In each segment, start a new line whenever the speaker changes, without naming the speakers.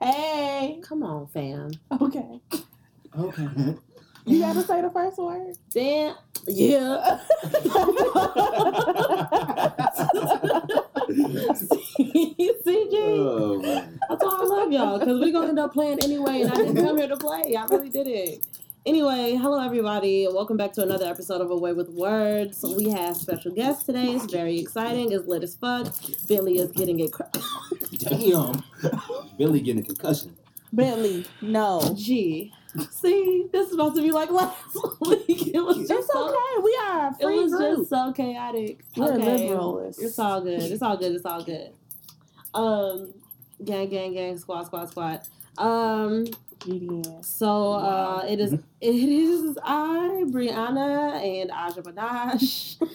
Hey.
Come on, fam.
Okay.
Okay.
You gotta say the first word.
Damn. Yeah. CJ.
oh man.
That's why I love y'all because we're gonna end up playing anyway, and I didn't come here to play. I really didn't. Anyway, hello everybody. Welcome back to another episode of Away with Words. We have special guests today. It's very exciting. It's lit as fuck. Bentley is getting a cr-
Damn. Billy getting a concussion.
Bentley. No.
G. See, this is about to be like last week. It was
It's
just so,
okay. We are a
it was
group.
just so chaotic.
We're
okay.
liberals.
It's all good. It's all good. It's all good. Um, gang, gang, gang, squad, squad, squad. Um,
GDN.
so uh, it is. It is I, Brianna, and Aja Badash.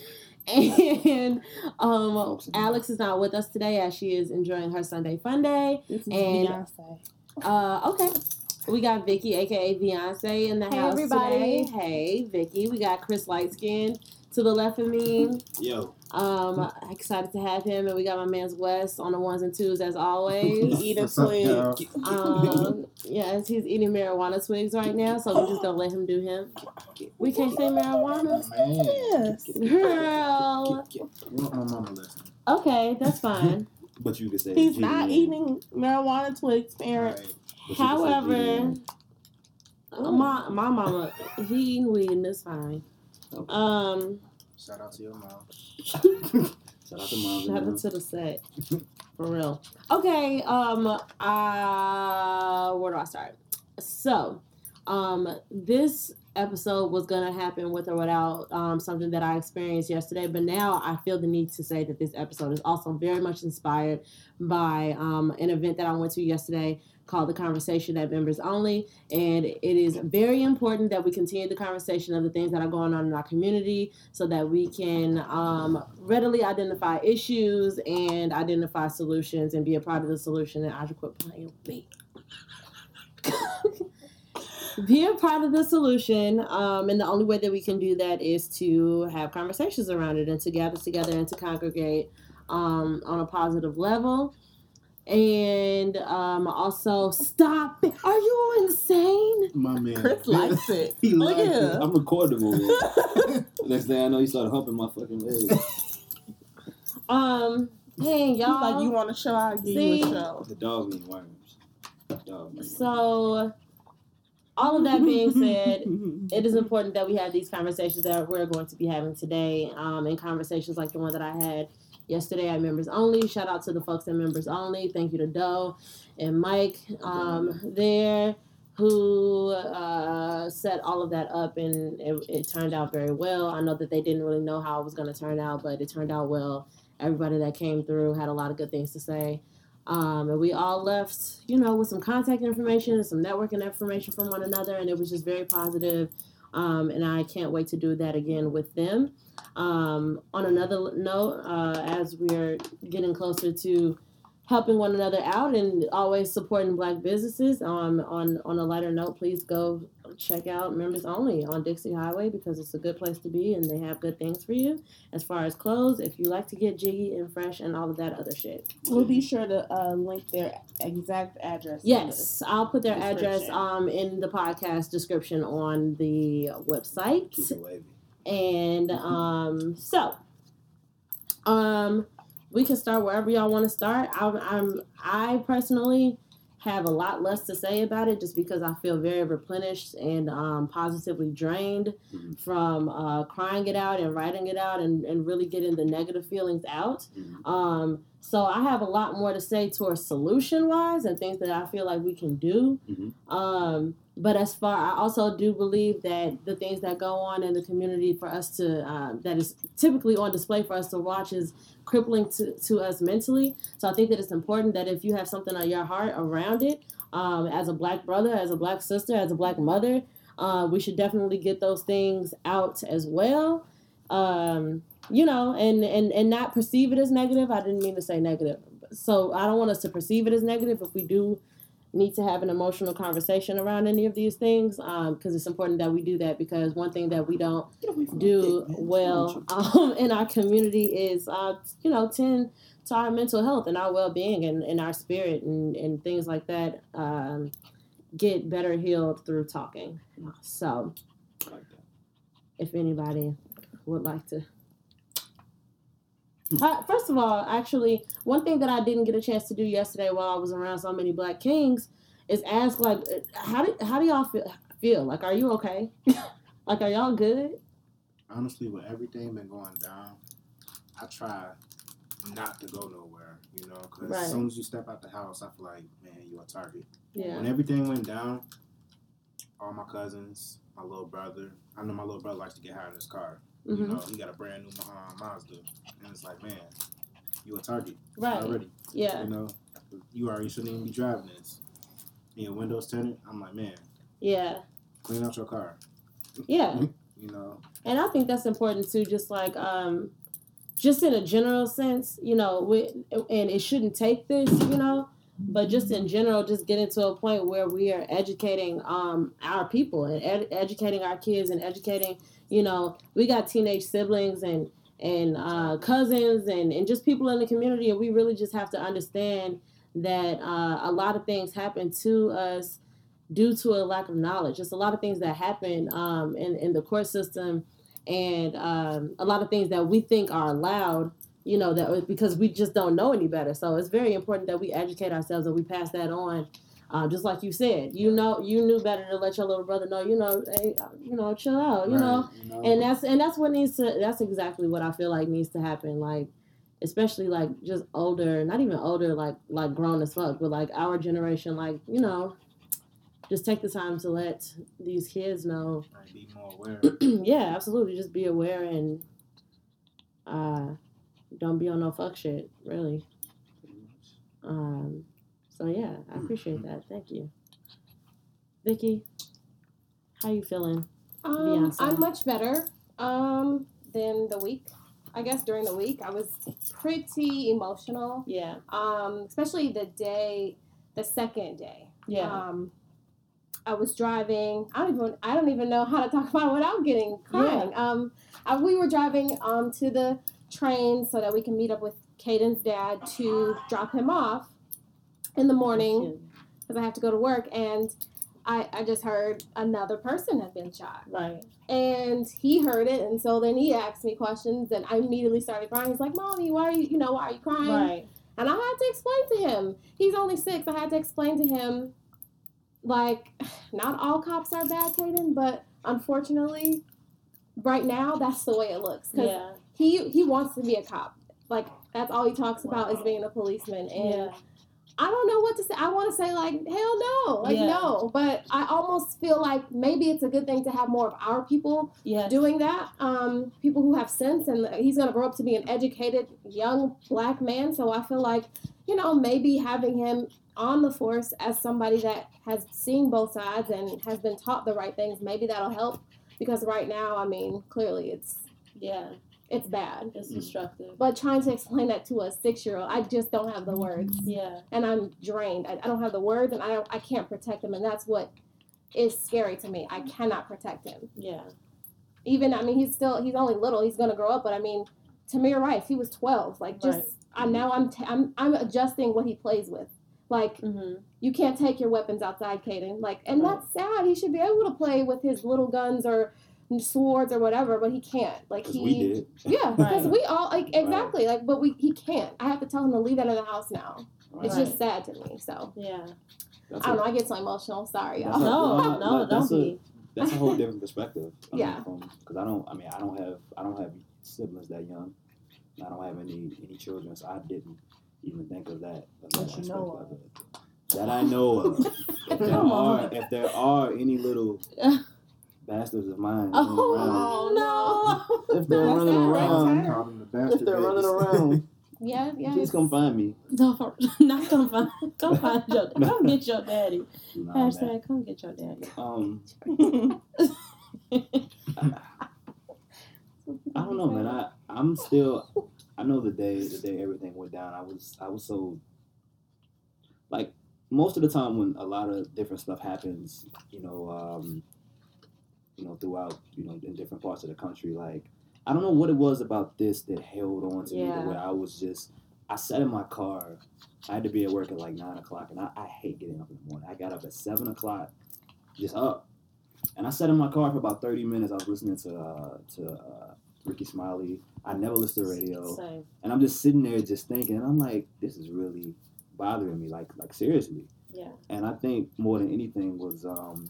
And um, Alex is not with us today as she is enjoying her Sunday fun day.
This is
And-
Beyonce.
Uh, okay. We got Vicky, aka Beyonce, in the house.
Hey,
house
everybody.
today. Hey, Vicky. We got Chris Lightskin to the left of me.
Yo.
Um, excited to have him, and we got my man's Wes on the ones and twos as always.
Eating sweet.
um, yes, he's eating marijuana twigs right now, so we're just gonna let him do him. We can't say marijuana,
Man.
Yes.
girl.
You want my mama listening.
Okay, that's fine.
But you can say
He's
G.
not eating marijuana twigs, parent.
Right. But you can say
However, my my mama, he eating weed and it's fine.
Okay.
Um,
Shout out to your mom. Shout out to mom.
shout out to the set, for real. Okay, um, uh, where do I start? So, um, this episode was gonna happen with or without um, something that I experienced yesterday, but now I feel the need to say that this episode is also very much inspired by um, an event that I went to yesterday called the Conversation at Members Only, and it is very important that we continue the conversation of the things that are going on in our community, so that we can um, readily identify issues and identify solutions and be a part of the solution. And I should quit playing with me. Be a part of the solution um, and the only way that we can do that is to have conversations around it and to gather together and to congregate um, on a positive level and um, also stop it. are you insane
My man.
Chris likes it.
he likes
at
it. I'm recording over. Next thing I know, he started humping my fucking leg.
um hey y'all
like, you want a show? I'll give you a show.
The dog need worms. Dog need
so all of that being said it is important that we have these conversations that we're going to be having today um, and conversations like the one that I had yesterday at Members Only. Shout out to the folks at Members Only. Thank you to Doe and Mike um, there who uh, set all of that up and it, it turned out very well. I know that they didn't really know how it was going to turn out, but it turned out well. Everybody that came through had a lot of good things to say. Um, and we all left, you know, with some contact information and some networking information from one another, and it was just very positive. Um, and I can't wait to do that again with them. Um, on another note, uh, as we're getting closer to helping one another out and always supporting Black businesses, um, on on a lighter note, please go check out Members Only on Dixie Highway because it's a good place to be and they have good things for you as far as clothes. If you like to get jiggy and fresh and all of that other shit.
We'll be sure to uh, link their exact address.
Yes, I'll put their address um in the podcast description on the website.
Keep it wavy.
And um so um we can start wherever y'all want to start. I'm, I'm I personally have a lot less to say about it just because I feel very replenished and um, positively drained
Mhm.
from uh, crying it out and writing it out and, and really getting the negative feelings out.
Mhm.
Um, so I have a lot more to say towards solution wise and things that I feel like we can do.
Mhm.
Um, but as far, I also do believe that the things that go on in the community for us to, uh, that is typically on display for us to watch is crippling to, to us mentally. So I think that it's important that if you have something on your heart around it, um, as a black brother, as a black sister, as a black mother, uh, we should definitely get those things out as well. Um, you know, and, and, and not perceive it as negative. I didn't mean to say negative. So I don't want us to perceive it as negative if we do need to have an emotional conversation around any of these things because it's important that we do that because one thing that we don't
Get away from my
do well um, in our community is uh, you know tend to our mental health and our well being and, and our spirit and, and things like that um, get better healed through talking. So
I like that.
if anybody would like to. Uh, first of all, actually, one thing that I didn't get a chance to do yesterday while I was around so many Black Kings is ask like, how do how do y'all feel? Feel like, are you okay? like, are y'all good?
honestly, with everything been going down, I try not to go nowhere. You know, because
Right.
as soon as you step out the house, I feel like, man, you a target.
Yeah.
When everything went down, all my cousins, my little brother, I know my little brother likes to get high in his car. You
hmm
know, he got a brand new uh, Mazda, and it's like, man, you a target
Right.
already.
Yeah.
You know, you already shouldn't even be driving this. And your windows tinted. I'm like, man,
Yeah.
clean out your car.
Yeah.
You know,
And I think that's important too, just like um just in a general sense, you know, we, and it shouldn't take this, you know, but just in general, just getting to a point where we are educating um our people and ed- educating our kids and educating, you know, we got teenage siblings and and uh, cousins and, and just people in the community, and we really just have to understand that uh, a lot of things happen to us due to a lack of knowledge. Just a lot of things that happen um, in in the court system, and um, a lot of things that we think are allowed. You know that because we just don't know any better. So it's very important that we educate ourselves and we pass that on. Uh, just like you said, you know, you knew better to let your little brother know. You know, hey, you know, chill out. You know,
you know?
and that's and that's what needs to. That's exactly what I feel like needs to happen. Like, especially like just older, not even older, like like grown as fuck, but like our generation, like you know, just take the time to let these kids know.
Right, be more aware.
yeah, absolutely. Just be aware and uh, don't be on no fuck shit. Really. Um. So yeah, I appreciate that. Thank you, Vicky. How you feeling?
Um, I'm much better um, than the week. I guess during the week I was pretty emotional,
Yeah.
um, especially the day, the second day.
Yeah.
Um, I was driving. I don't even. I don't even know how to talk about it without getting crying. Um, I, we were driving um to the train so that we can meet up with Caden's dad to drop him off in the morning because I have to go to work and. I, I just heard another person had been shot
Right.
and he heard it and so then he asked me questions and i immediately started crying he's like mommy why are you you know why are you crying
Right.
and i had to explain to him he's only six i had to explain to him like not all cops are bad Caden, but unfortunately right now that's the way it looks because
Yeah.
He he wants to be a cop like that's all he talks about is being a policeman and
Yeah.
I don't know what to say. I want to say like hell no, like
Yeah.
no, but I almost feel like maybe it's a good thing to have more of our people
Yeah.
doing that. Um, people who have sense, and he's gonna grow up to be an educated young black man. So I feel like you know maybe having him on the force as somebody that has seen both sides and has been taught the right things, maybe that'll help. Because right now, I mean, clearly it's
Yeah.
It's bad.
It's destructive.
But trying to explain that to a six year old, I just don't have the words
Yeah.
and I'm drained. I, I don't have the words, and I don't, I can't protect him, and that's what is scary to me. I cannot protect him.
Yeah.
Even I mean, he's still he's only little. He's gonna grow up, but I mean, Tamir Rice, he was twelve. Like just
Right.
I'm now I'm t- I'm I'm adjusting what he plays with. Like
Mm-hmm.
you can't take your weapons outside, Caden. Like, and
Right.
that's sad. He should be able to play with his little guns or swords or whatever, but he can't. Like he.
we did.
Yeah, because
Right.
we all like exactly like, but we he can't. I have to tell him to leave that in the house now. It's just sad to me. So
Yeah.
That's
I don't
a-
know. I get so emotional. Sorry,
That's
y'all.
a-
No, no,
that's
don't
a-
be.
That's a whole different perspective. I
Yeah.
Because I don't. I mean, I don't have. I don't have siblings that young. I don't have any any children, so I didn't even think of that. of
That you know
of. That I know of. if there
Come
are,
on.
if there are any little bastards of mine running around,
Oh no!
if they're
That's
running around,
the
if they're running around,
Yeah, yeah.
please
it's-
come find me.
Don't not come find come find your come get your daddy.
Nah, man.
Come get your daddy.
Um, I don't know, man. I I'm still. I know the day the day everything went down. I was I was so like most of the time when a lot of different stuff happens, you know, um, you know, throughout you know in different parts of the country. Like I don't know what it was about this that held on to me
Yeah.
the way I was just. I sat in my car. I had to be at work at like nine o'clock, and I, I hate getting up in the morning. I got up at seven o'clock, just up, and I sat in my car for about thirty minutes. I was listening to uh, to uh, Rickey Smiley. I never listened to radio,
Same.
and I'm just sitting there just thinking. And I'm like, this is really bothering me. Like like seriously.
Yeah.
And I think more than anything was um,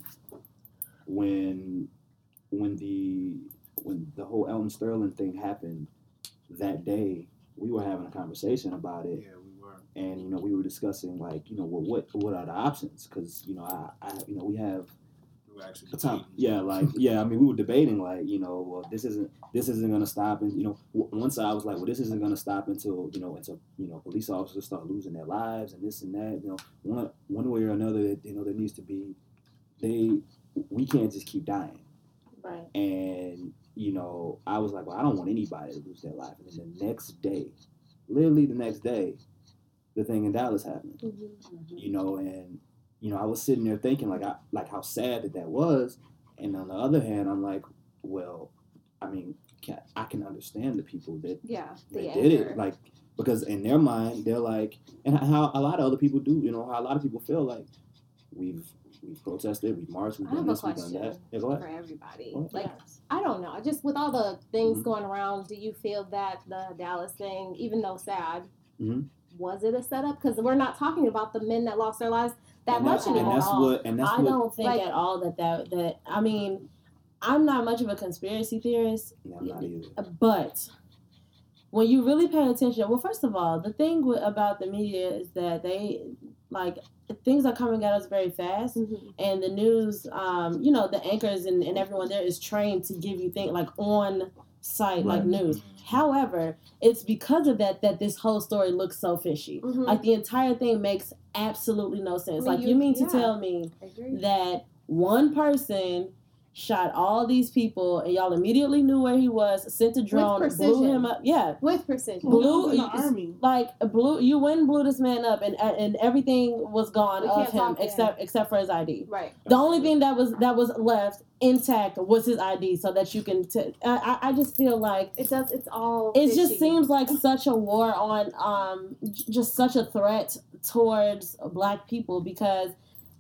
when when the when the whole Alton Sterling thing happened that day, we were having a conversation about it,
Yeah, we were.
and you know we were discussing like you know well, what what are the options because you know I, I you know we have
actually
the time yeah like yeah I mean we were debating like you know well this isn't this isn't gonna stop and you know w- one side was like well this isn't gonna stop until you know until you know police officers start losing their lives and this and that you know one one way or another you know there needs to be they we can't just keep dying
Right.
and you know, I was like, well, I don't want anybody to lose their life. And then the next day, literally the next day, the thing in Dallas happened. Mm-hmm. Mm-hmm. You know, and you know, I was sitting there thinking like, I like how sad that that was. And on the other hand, I'm like, well, I mean, can, I can understand the people that
Yeah, the
they did
anger.
it like because in their mind they're like, and how a lot of other people do. You know, how a lot of people feel like we've we've protested, we've marched, we've
I
done this, we've done that.
question
Yeah, go ahead.
for everybody.
What?
Like,
Yes.
I don't know. Just with all the things
Mhm.
going around, do you feel that the Dallas thing, even though sad,
Mhm.
was it a setup? Because we're not talking about the men that lost their lives that
and
much
that's, and that's what and that's
I
what
don't think
like-
at all that, that that I mean, I'm not much of a conspiracy theorist,
Yeah, not either.
but when you really pay attention, well, first of all, the thing with, about the media is that they like things are coming at us very fast,
Mhm.
and the news, um, you know, the anchors and, and everyone there is trained to give you things like on site like news. However, it's because of that that this whole story looks so fishy.
Mhm.
Like the entire thing makes absolutely no sense.
I mean,
like
you-
you mean to tell me that one person shot all these people and y'all immediately knew where he was, sent a drone, blew him up. Yeah.
With precision.
Blue-
Blue in the army.
Like blew you went and blew this man up and and everything was gone
We
of him
talk to him.
except except for his ID.
Right.
The only thing that was that was left intact was his ID so that you can t- I, I I just feel like
It does. It's all.
it just seems like such a war on um j- just such a threat towards black people because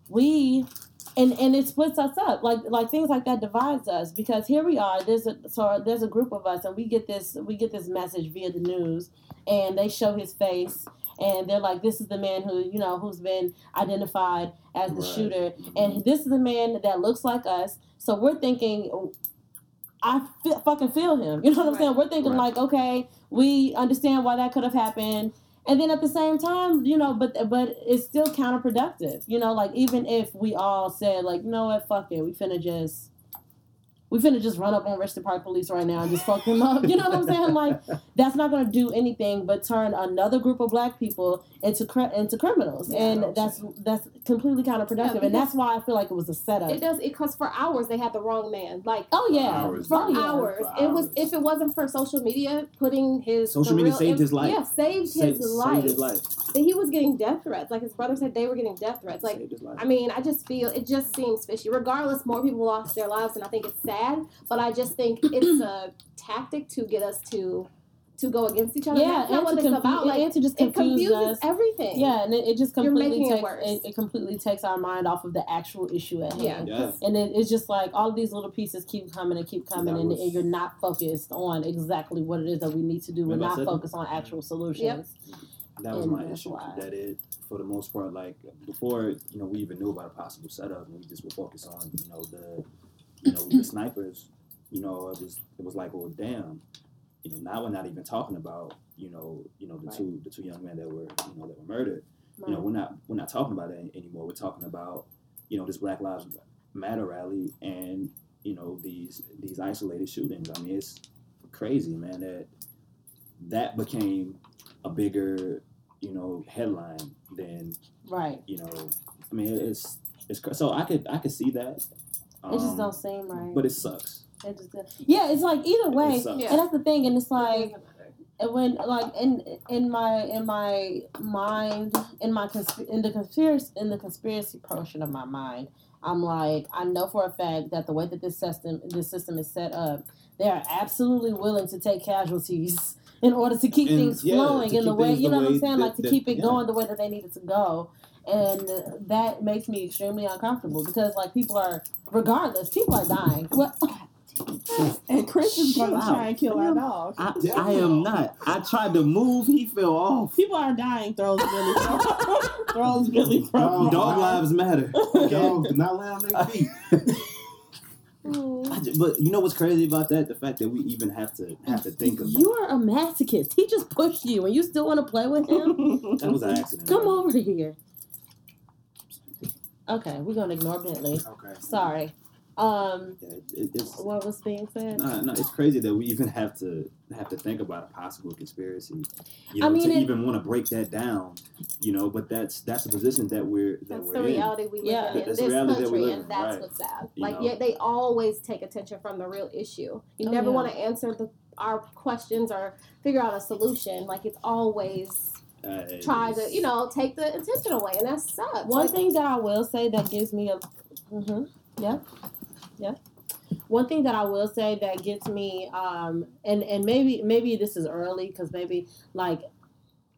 we and and it splits us up like like things like that divides us because here we are there's a so there's a group of us and we get this we get this message via the news and they show his face and they're like this is the man who you know who's been identified as the
Right.
shooter and this is a man that looks like us so we're thinking I feel, fucking feel him. You know what I'm
Right.
saying? We're thinking
Right.
like, okay, we understand why that could have happened, and then at the same time, you know, but but it's still counterproductive. You know, like even if we all said like, you know what, fuck it, we finna just. We finna just run up on Richmond Park Police right now and just fuck them up. You know what I'm saying? Like that's not gonna do anything but turn another group of black people into cri- into criminals,
Yeah,
and
I'm
that's that's completely counterproductive.
Yeah,
and that's why I feel like it was a setup.
It does because for hours they had the wrong man. Like
oh yeah, for
hours.
for
Oh, yeah.
hours.
For
It was
hours.
if it wasn't for social media putting his
Social media
real
saved
inf-
his life.
Yeah, saved
Saved-
his life.
Saved his life.
That he was getting death threats. Like his brother said, they were getting death threats. Like
Saved his life.
I mean, I just feel it just seems fishy. Regardless, more people lost their lives, and I think it's sad. But I just think it's a tactic to get us to to go against each other.
Yeah,
That's not
and
what
to,
it's
confu-
about. Like
and to just
it
confuse
confuses
us.
everything.
Yeah, and it, it just
You're
completely
making it
takes
worse.
it, it completely takes our mind off of the actual issue at hand.
yeah.
And it, it's just like all of these little pieces keep coming and keep coming, and,
was-
and you're not focused on exactly what it is that we need to do. We're not
said
focused on actual solutions.
That was
And
my issue.
why.
That it, for the most part, like before, you know, we even knew about a possible setup, and we just were focused on, you know, the, you know, the snipers. You know, it was it was like, well, damn. You know, now we're not even talking about, you know, you know, the
Right.
two the two young men that were, you know, that were murdered.
Right.
You know, we're not we're not talking about that anymore. We're talking about, you know, this Black Lives Matter rally and you know these these isolated shootings. I mean, it's crazy, man. That that became a bigger, you know, headline than
Right.
you know. I mean, it's it's so I could I could see that.
It just
um,
don't seem right.
But it sucks.
It just, yeah, it's like either way,
It sucks.
Yeah.
and that's the thing, and it's like. And when like in in my in my mind in my consp- in the conspiracy in the conspiracy portion of my mind I'm like I know for a fact that the way that this system this system is set up they are absolutely willing to take casualties in order to keep
And,
things
yeah,
flowing
to
in the way you know what I'm saying,
that-
like to
that-
keep it
yeah.
going the way that they need it to go. And that makes me extremely uncomfortable because like people are regardless, people are dying. What
And Chris is gonna try and kill our dog.
I, I am not. I tried to move. He fell off.
People are dying. Throws Billy. throws Billy from.
Dog
Dog lives matter.
Dogs do not lay on their feet.
I ju- but you know what's crazy about that? The fact that we even have to have to think of
you are a masochist. He just pushed you and you still want to play with him?
that was an accident.
Come over to here. Okay, we're gonna ignore Bentley.
Okay.
Sorry. Um,
Yeah, it, it's
what was being said?
no, no, it's crazy that we even have to have to think about a possible conspiracy. You know,
I mean,
to
it-
even want to break that down. You know, but that's that's the position that we're that
That's
we're
the
in.
reality we live
Yeah.
in in
That's
this
the reality that we
country,
live in,
and that's
right.
what's sad.
You
like,
know.
yeah, they always take attention from the real issue. You
Oh,
never
yeah.
want to answer the our questions or figure out a solution. Like, it's always
Uh,
try to, you know, take the attention away, and that sucks.
One
Like,
thing that I will say that gives me a, hmm yeah, yeah. One thing that I will say that gets me, um, and and maybe maybe this is early because maybe like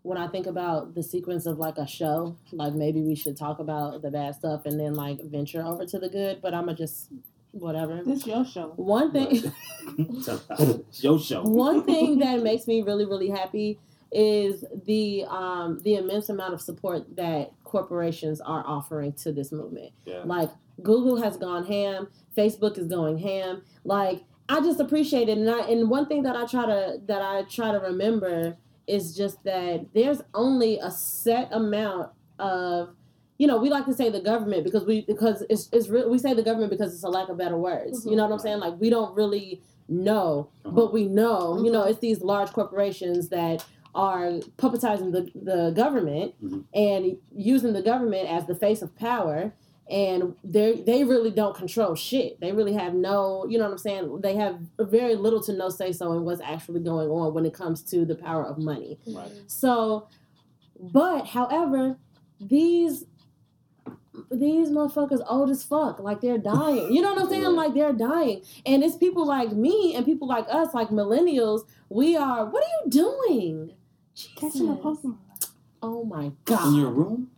when I think about the sequence of like a show, like maybe we should talk about the bad stuff and then like venture over to the good. But I'ma just whatever.
This your show.
One thing.
Your show.
one thing that makes me really really happy is the um the immense amount of support that corporations are offering to this movement.
Yeah.
like google has gone ham facebook is going ham. Like i just appreciate it. And I, and one thing that i try to that i try to remember is just that there's only a set amount of you know we like to say the government because we because it's, it's re- we say the government because it's a lack of better words. You mm-hmm. know what i'm saying? Like we don't really know uh-huh. but we know, you know, mm-hmm. it's these large corporations that are puppetizing the, the government
Mhm.
and using the government as the face of power. And they they really don't control shit. They really have no, you know what I'm saying? They have very little to no say so in what's actually going on when it comes to the power of money.
Right.
So, but however, these these motherfuckers old as fuck, like they're dying. You know what I'm saying?
Right.
Like they're dying, and it's people like me and people like us, like millennials. We are. What are you doing?
She's catching a Pokemon.
Oh my god!
In your room?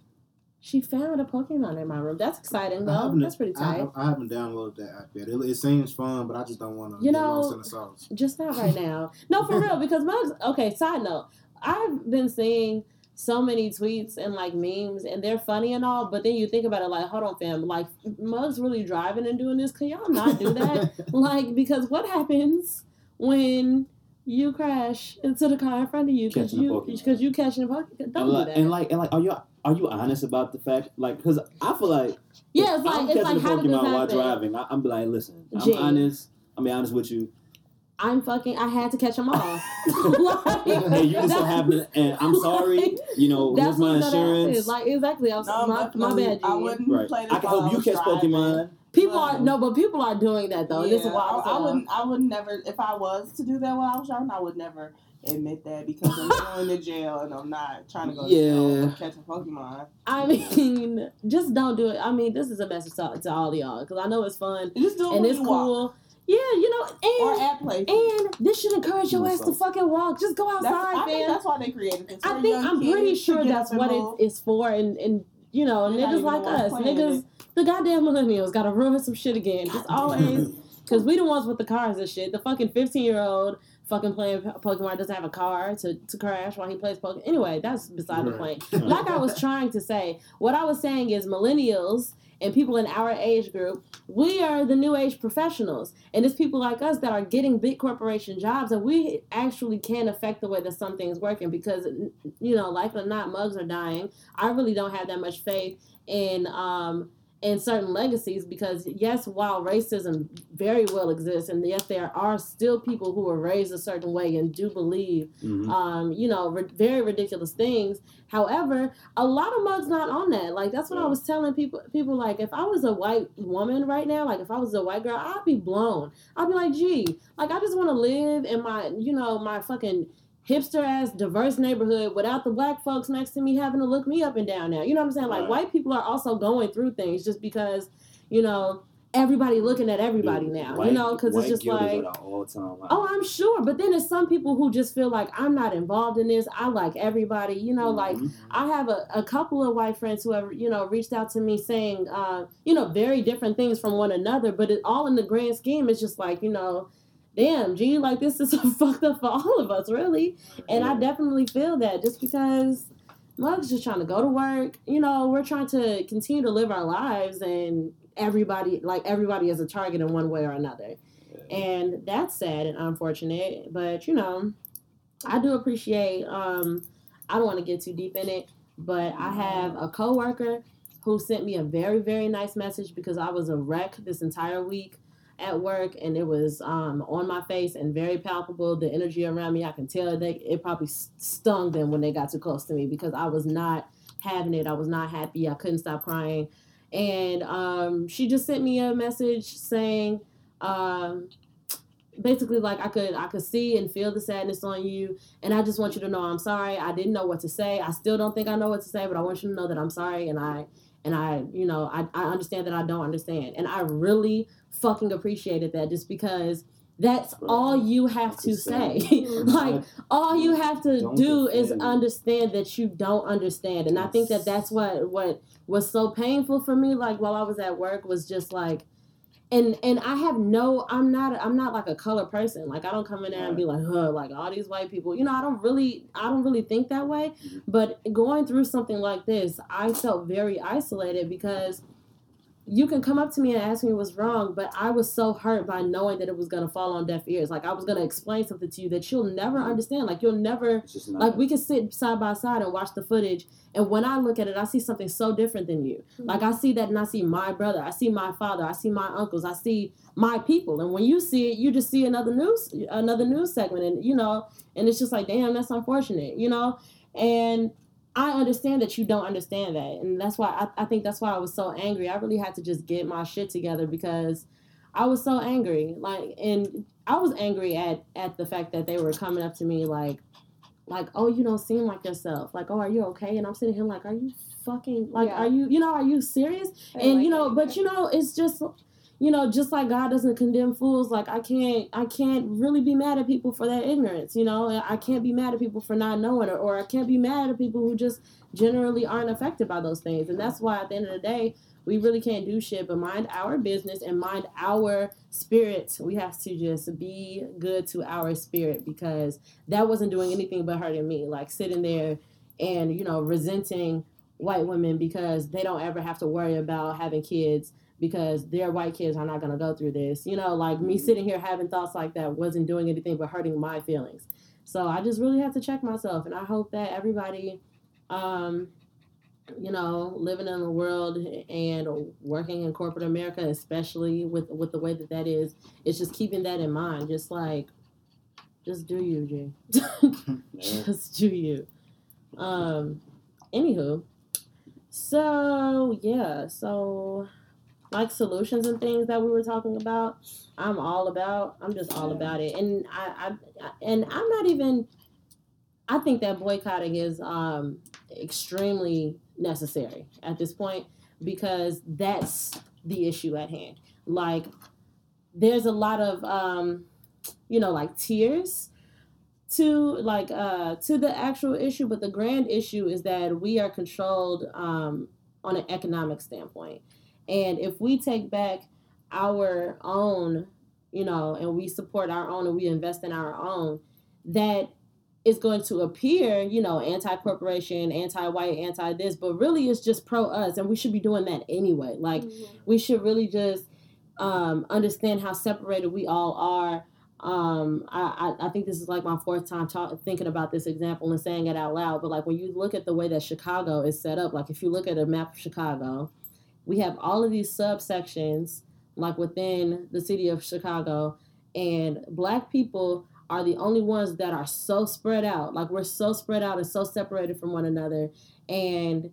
She found a Pokemon in my room. That's exciting though.
haven't-
That's pretty
I,
tight.
I haven't downloaded that app yet. It, it seems fun, but I just don't want to
You
get
know-
lost in the sauce.
Just not right now. No, for real. Because Mugs. Okay, side note. I've been seeing so many tweets and like memes, and they're funny and all. But then you think about it, like, hold on, fam. Like, Mugs really driving and doing this. Can y'all not do that? like, because what happens when you crash into the car in front of you because you
Pokemon.
because you catching a Pokemon?
and
Don't do
like,
that.
and like, and like, are you are you honest about the fact? Like, because I feel like
yeah, it's like
I'm
it's
catching
like
a
how did this
Pokemon while driving. I, I'm like, listen, I'm
Gee.
honest. I'm be honest with you.
I'm fucking. I had to catch them all. like,
Hey, you just so
that's-
happen, and I'm sorry.
like,
You know, here's
That's
my
what's gonna happen.
insurance.
Like exactly. I was,
No,
my, my
definitely.
bad.
I
G.
wouldn't
right.
play this
I can
while
help you catch
driving.
Pokemon.
People are
um,
no, but people are doing that though. and this is
Yeah,
why
I, I
I'm
wouldn't. I would never. If I was to do that while I was young, I would never admit that because I'm going to jail and I'm not trying to go to jail
Yeah.
for catching Pokemon.
I mean, just don't do it. I mean, this is a message to, to all y'all because I know it's fun
just do it
and it's
you walk
cool. Yeah, you know,
or
and
at places.
and this should encourage your ass to fucking walk. Just go
That's,
outside,
I think
man.
that's why they created this.
I think
young
I'm pretty sure that's what
and
it
move.
for, and and you know,
They're
niggas like us, niggas,
it.
The goddamn millennials gotta ruin some shit again. Just always. Because we the ones with the cars and shit. The fucking 15 year old fucking playing Pokemon doesn't have a car to, to crash while he plays Pokemon. Anyway, that's beside the point. Like I was trying to say, what I was saying is millennials and people in our age group, we are the new age professionals. And it's people like us that are getting big corporation jobs and we actually can affect the way that some things working because, you know, like or not, mugs are dying. I really don't have that much faith in um in certain legacies because yes while racism very well exists and yes there are still people who are raised a certain way and do believe
Mhm.
um you know very ridiculous things. However a lot of mugs not on that. Like that's what i was telling people people like if i was a white woman right now like if i was a white girl i'd be blown. I'd be like gee like i just want to live in my you know my fucking hipster ass diverse neighborhood without the black folks next to me having to look me up and down now. You know what I'm saying? Like
Right.
white people are also going through things just because, you know, everybody looking at everybody now,
White-
you know, because it's just like,
at an all-time high.
oh, I'm sure. But then there's some people who just feel like I'm not involved in this. I like everybody, you know, like
Mhm.
I have a, a couple of white friends who have, you know, reached out to me saying, uh, you know, very different things from one another, but it all in the grand scheme, it's just like, you know, damn, gee, like this is so fucked up for all of us, really. And I definitely feel that just because mother's just trying to go to work, you know, we're trying to continue to live our lives and everybody, like everybody is a target in one way or another. And that's sad and unfortunate, but you know, I do appreciate, um, I don't want to get too deep in it, but I have a coworker who sent me a very, very nice message because I was a wreck this entire week at work and it was um, on my face and very palpable. The energy around me, I can tell they it probably stung them when they got too close to me because I was not having it. I was not happy. I couldn't stop crying. And um, she just sent me a message saying, um, basically like I could I could see and feel the sadness on you and I just want you to know I'm sorry. I didn't know what to say. I still don't think I know what to say, but I want you to know that I'm sorry and I and I, you know, I, I understand that I don't understand. And I really fucking appreciated that just because that's all you have to say. like all you have to
Don't
is understand that you don't understand. And I think that that's what what was so painful for me like while I was at work was just like and and I have no I'm not I'm not like a color person. Like I don't come in there and be like, huh, like all these white people. You know, I don't really I don't really think that way.
Mhm.
But going through something like this, I felt very isolated because you can come up to me and ask me what's wrong, but I was so hurt by knowing that it was gonna fall on deaf ears. Like I was gonna explain something to you that you'll never understand. Like you'll never
It's just not
like we can sit side by side and watch the footage and when i look at it i see something so different than you mm-hmm. like i see that and i see my brother i see my father i see my uncles i see my people and when you see it you just see another news another news segment and you know and it's just like damn that's unfortunate you know and i understand that you don't understand that and that's why i, I think that's why i was so angry i really had to just get my shit together because i was so angry like and i was angry at at the fact that they were coming up to me like like, oh, you don't seem like yourself. Like, oh, are you okay? And I'm sitting here like, are you fucking like,
Yeah.
are you, you know, are you serious?
I
and
like
you know,
that
but you know, it's just, you know, just like God doesn't condemn fools. Like I can't, I can't really be mad at people for their ignorance. You know, I can't be mad at people for not knowing, or, or I can't be mad at people who just generally aren't affected by those things. And that's why at the end of the day, we really can't do shit but mind our business and mind our spirit. We have to just be good to our spirit because that wasn't doing anything but hurting me. Like sitting there and, you know, resenting white women because they don't ever have to worry about having kids because their white kids are not going to go through this. You know, like me sitting here having thoughts like that wasn't doing anything but hurting my feelings. So I just really have to check myself and I hope that everybody um you know, living in the world and working in corporate America, especially with with the way that that is, it's just keeping that in mind. Just like, just do you, G. Just do you. Um, anywho, so yeah, so like solutions and things that we were talking about, I'm all about. I'm just all about it, and I, I and I'm not even. I think that boycotting is um extremely necessary at this point because that's the issue at hand. Like, there's a lot of um, you know, like tears to like uh to the actual issue, but the grand issue is that we are controlled um on an economic standpoint. And if we take back our own, you know, and we support our own and we invest in our own, that is going to appear, you know, anti-corporation, anti-white, anti-this, but really it's just pro us, and we should be doing that anyway. Like we should really just um, understand how separated we all are. Um, I, I, I think this is like my fourth time talk, thinking about this example and saying it out loud. But like when you look at the way that Chicago is set up, like if you look at a map of Chicago, we have all of these subsections like within the city of Chicago, and black people are the only ones that are so spread out. Like we're so spread out and so separated from one another. And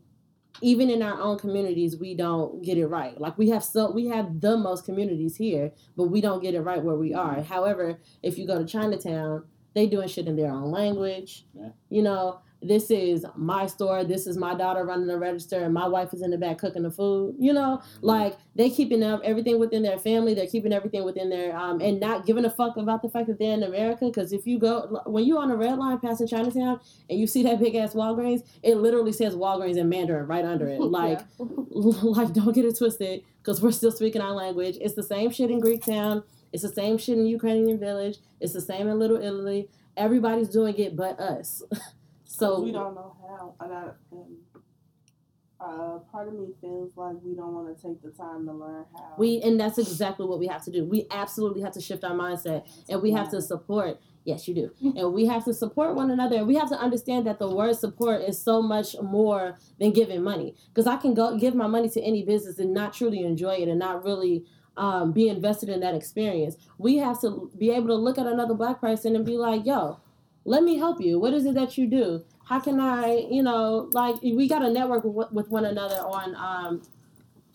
even in our own communities, we don't get it right. Like we have so we have the most communities here, but we don't get it right where we are. However, if you go to Chinatown, they doing shit in their own language.
Yeah.
You know, this is my store, this is my daughter running the register, and my wife is in the back cooking the food. You know, like they keeping up everything within their family. They're keeping everything within their um and not giving a fuck about the fact that they're in America. Because if you go when you on a red line passing Chinatown and you see that big ass Walgreens, it literally says Walgreens in Mandarin right under it. Like, like don't get it twisted because we're still speaking our language. It's the same shit in Greektown. It's the same shit in Ukrainian Village. It's the same in Little Italy. Everybody's doing it but us. so
we don't know how. And I, and, uh, part of me feels like we don't want to take the time to learn how.
We and that's exactly what we have to do. We absolutely have to shift our mindset, and we have to support. Yes, you do, and we have to support one another. And we have to understand that the word support is so much more than giving money. Because I can go give my money to any business and not truly enjoy it, and not really um, be invested in that experience. We have to be able to look at another black person and be like, "Yo, let me help you. What is it that you do? How can I, you know, like we got to network with, with one another on um,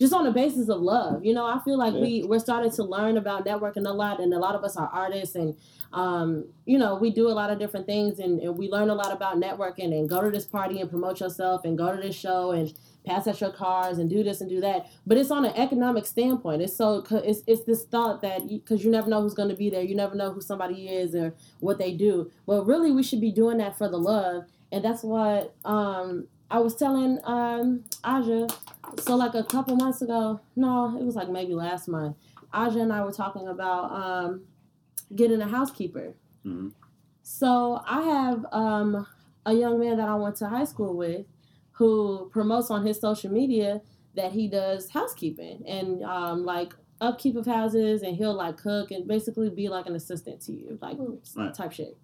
just on the basis of love. You know, I feel like
Yeah.
we we're starting to learn about networking a lot, and a lot of us are artists, and um, you know, we do a lot of different things, and, and we learn a lot about networking, and go to this party and promote yourself, and go to this show and pass out your cars and do this and do that. But it's on an economic standpoint. It's so it's it's this thought that because you never know who's going to be there, you never know who somebody is or what they do. But really, we should be doing that for the love, and that's what um, I was telling um, Aja. So like a couple months ago, no, it was like maybe last month. Aja and I were talking about um, getting a housekeeper.
Mhm.
So I have um, a young man that I went to high school with who promotes on his social media that he does housekeeping and um, like upkeep of houses and he'll like cook and basically be like an assistant to you like
Right.
type shit.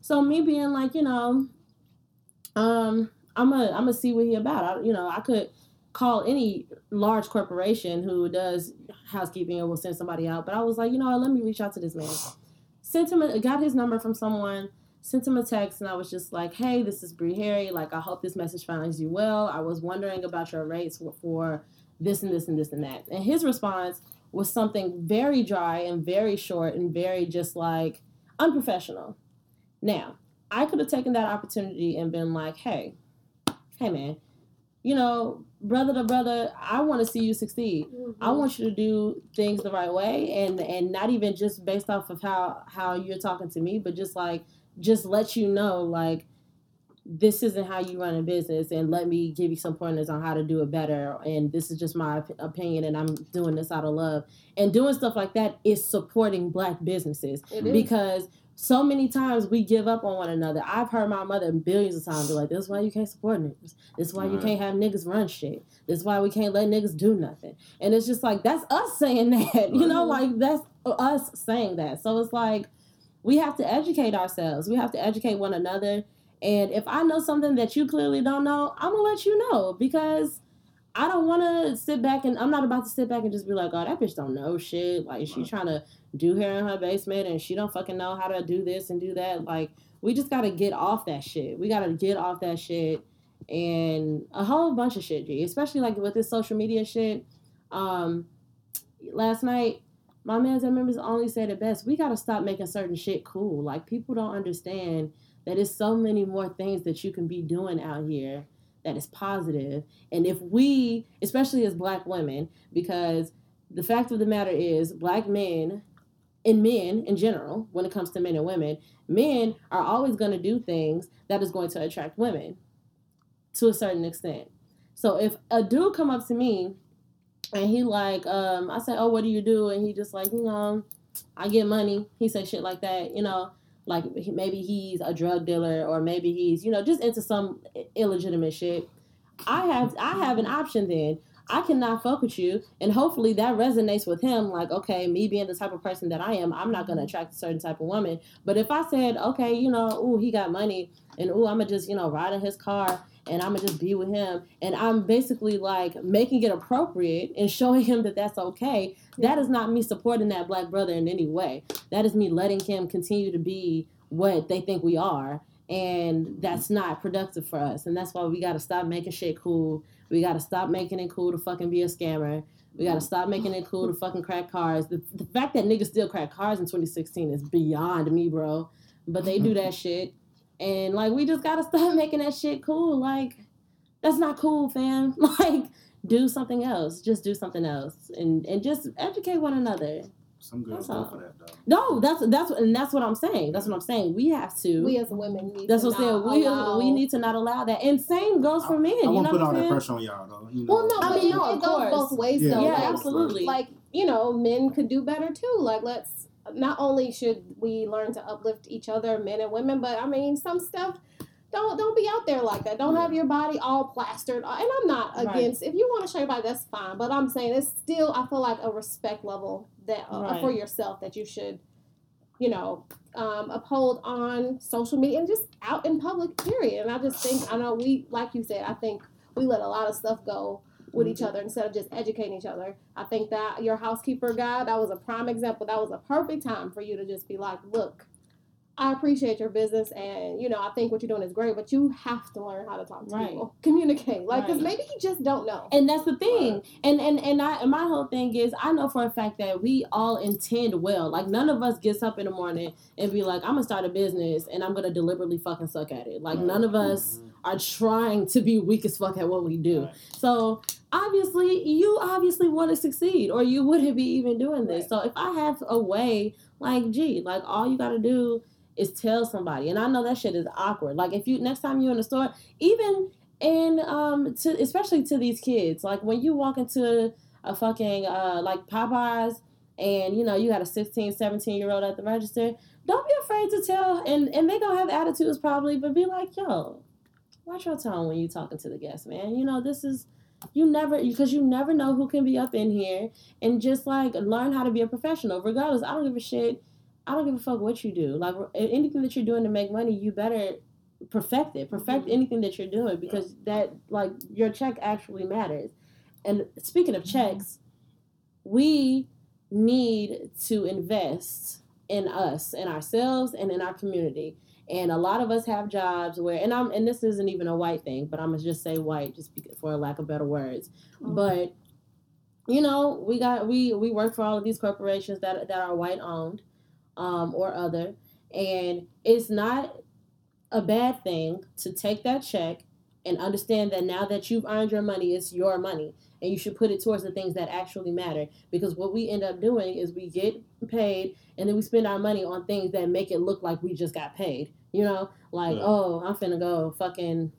So me being like you know um i'm a i'm gonna see what he about. I, you know i could call any large corporation who does housekeeping or will send somebody out but i was like you know what, let me reach out to this man. Sent him a, got his number from someone sent him a text and I was just like, hey, this is Bree Harry. Like, I hope this message finds you well. I was wondering about your rates for, for this and this and this and that. And his response was something very dry and very short and very just like unprofessional. Now, I could have taken that opportunity and been like, hey, hey, man, you know, brother to brother, I want to see you succeed. I mm-hmm. want you to do things the right way and and not even just based off of how how you're talking to me, but just like just let you know like this isn't how you run a business and let me give you some pointers on how to do it better and this is just my opinion and I'm doing this out of love and doing stuff like that is supporting black businesses
It is.
because so many times we give up on one another. I've heard my mother billions of times be like, "This is why you can't support niggas. This is why you can't have niggas run shit. This is why we can't let niggas do nothing." And it's just like that's us saying that, you know, like that's us saying that. So it's like we have to educate ourselves. We have to educate one another. And if I know something that you clearly don't know, I'm gonna let you know because I don't want to sit back and I'm not about to sit back and just be like, oh, that bitch don't know shit. Like she trying to do hair in her basement and she don't fucking know how to do this and do that. Like we just gotta get off that shit. We gotta get off that shit and a whole bunch of shit, G. Especially like with this social media shit. Um, last night, my man's members only said it best. We gotta stop making certain shit cool. Like people don't understand that it's so many more things that you can be doing out here that is positive. And if we, especially as black women, because the fact of the matter is, black men and men in general, when it comes to men and women, men are always going to do things that is going to attract women to a certain extent. So if a dude come up to me and he like, um, I said oh, what do you do? And he just like, you know, I get money. He say shit like that, you know, like maybe he's a drug dealer or maybe he's, you know, just into some illegitimate shit. I have I have an option then. I cannot fuck with you, and hopefully that resonates with him. Like, okay, me being the type of person that I am, I'm not gonna attract a certain type of woman. But if I said, okay, you know, ooh, he got money, and ooh, I'm gonna just, you know, ride in his car, and I'm gonna just be with him, and I'm basically like making it appropriate and showing him that that's okay. That is not me supporting that black brother in any way. That is me letting him continue to be what they think we are, and that's not productive for us. And that's why we gotta stop making shit cool. We gotta stop making it cool to fucking be a scammer. We gotta stop making it cool to fucking crack cars. The, the fact that niggas still crack cars in 2016 is beyond me, bro. But they do that shit. And like we just gotta stop making that shit cool. Like that's not cool, fam. Like do something else. Just do something else, and and just educate one another.
Some girls go for that though.
No, that's that's and that's what I'm saying. That's what I'm saying. We have to.
We as women need
that's
to
what I'm saying. We
allow-
we need to not allow that. And same goes for men.
I
you
won't
know
put
what
all
I'm
that pressure on y'all though. You know,
Well, no,
I
but
mean,
it,
no,
it goes both ways
Yeah,
though.
Yeah,
Like,
absolutely.
like you know men could do better too like let's not only should we learn to uplift each other men and women but i mean some stuff don't don't be out there like that don't have your body all plastered uh, and i'm not
Right.
against if you want to show your body that's fine but i'm saying it's still i feel like a respect level that uh,
Right.
for yourself that you should you know um, uphold on social media and just out in public period and i just think i know we like you said i think we let a lot of stuff go with each mm-hmm. other instead of just educating each other. I think that your housekeeper guy, that was a prime example. That was a perfect time for you to just be like, look, I appreciate your business and you know, I think what you're doing is great, but you have to learn how to talk to
Right.
people. Communicate. Like cuz
Right.
maybe you just don't know.
And that's the thing. And and and I and my whole thing is I know for a fact that we all intend well. Like none of us gets up in the morning and be like, I'm gonna start a business and I'm gonna deliberately fucking suck at it. Like
Right.
none of us mm-hmm. Are trying to be weak as fuck at what we do.
Right.
So obviously you obviously want to succeed or you wouldn't be even doing this.
Right.
So if I have a way, like gee, like all you gotta do is tell somebody. And I know that shit is awkward. Like if you next time you're in the store, even and um to especially to these kids, like when you walk into a fucking uh like Popeyes and you know you got a 16, 17 year old at the register, don't be afraid to tell and and they gonna have attitudes probably, but be like, yo, watch your tone when you're talking to the guests, man. You know, this is you never because you never know who can be up in here and just like learn how to be a professional. Regardless i don't give a shit. I don't give a fuck what you do. Like anything that you're doing to make money you better perfect it. Perfect mm-hmm. anything that you're doing because that like your check actually matters. And speaking of mm-hmm. checks we need to invest in us in ourselves and in our community and a lot of us have jobs where and i'm and this isn't even a white thing but i'm gonna just say white just because, for lack of better words. But you know we got we we work for all of these corporations that that are white owned um or other. And it's not a bad thing to take that check and understand that now that you've earned your money it's your money. And you should put it towards the things that actually matter. Because what we end up doing is we get paid and then we spend our money on things that make it look like we just got paid you know like
Yeah.
oh i'm finna go fucking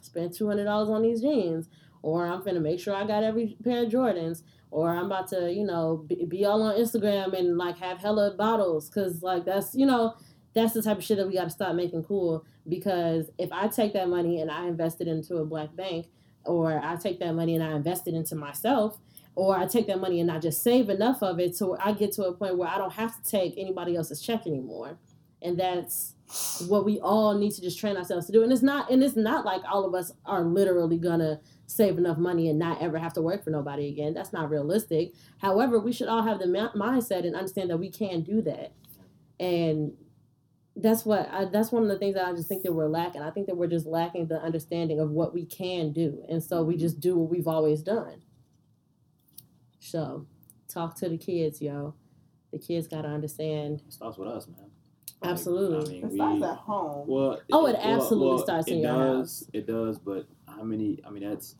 spend $200 on these jeans or i'm finna make sure i got every pair of jordans or i'm about to you know be, be all on instagram and like have hella bottles because like that's you know that's the type of shit that we got to stop making cool because if i take that money and i invest it into a black bank or i take that money and i invest it into myself or i take that money and i just save enough of it so i get to a point where i don't have to take anybody else's check anymore and that's what we all need to just train ourselves to do and it's not and it's not like all of us are literally gonna save enough money and not ever have to work for nobody again that's not realistic however we should all have the ma- mindset and understand that we can do that and that's what I, that's one of the things that I just think that we're lacking. I think that we're just lacking the understanding of what we can do, and so we mm-hmm. just do what we've always done. So, talk to the kids, yo. The kids gotta understand.
It starts with us, man. Like,
Absolutely.
I
It starts
we,
at home.
well,
Oh, it absolutely
well,
starts in
it
your
does, It does, but how many? I mean, that's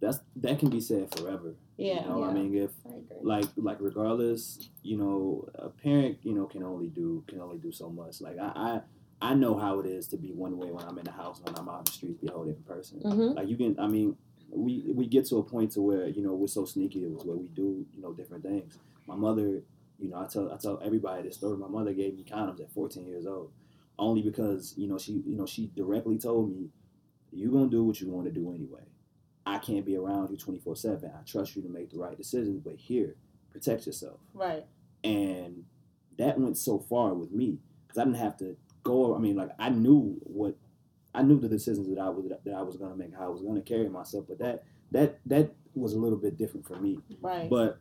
that's that can be said forever.
Yeah.
You know, I mean, if
I
like like regardless, you know, a parent, you know, can only do can only do so much. Like I I, I know how it is to be one way when I'm in the house, when I'm out in the streets, be a whole different person.
Mm-hmm.
Like you can, I mean, we we get to a point to where you know we're so sneaky where we do you know different things. My mother, you know, I tell I tell everybody this story. My mother gave me condoms at 14 years old, only because you know she you know she directly told me, "You gonna do what you want to do anyway. I can't be around you 24 seven. I trust you to make the right decisions, but here, protect yourself."
Right.
and that went so far with me because I didn't have to go. I mean, like I knew what I knew the decisions that I was that I was going to make, how I was going to carry myself, but that that that was a little bit different for me.
Right.
But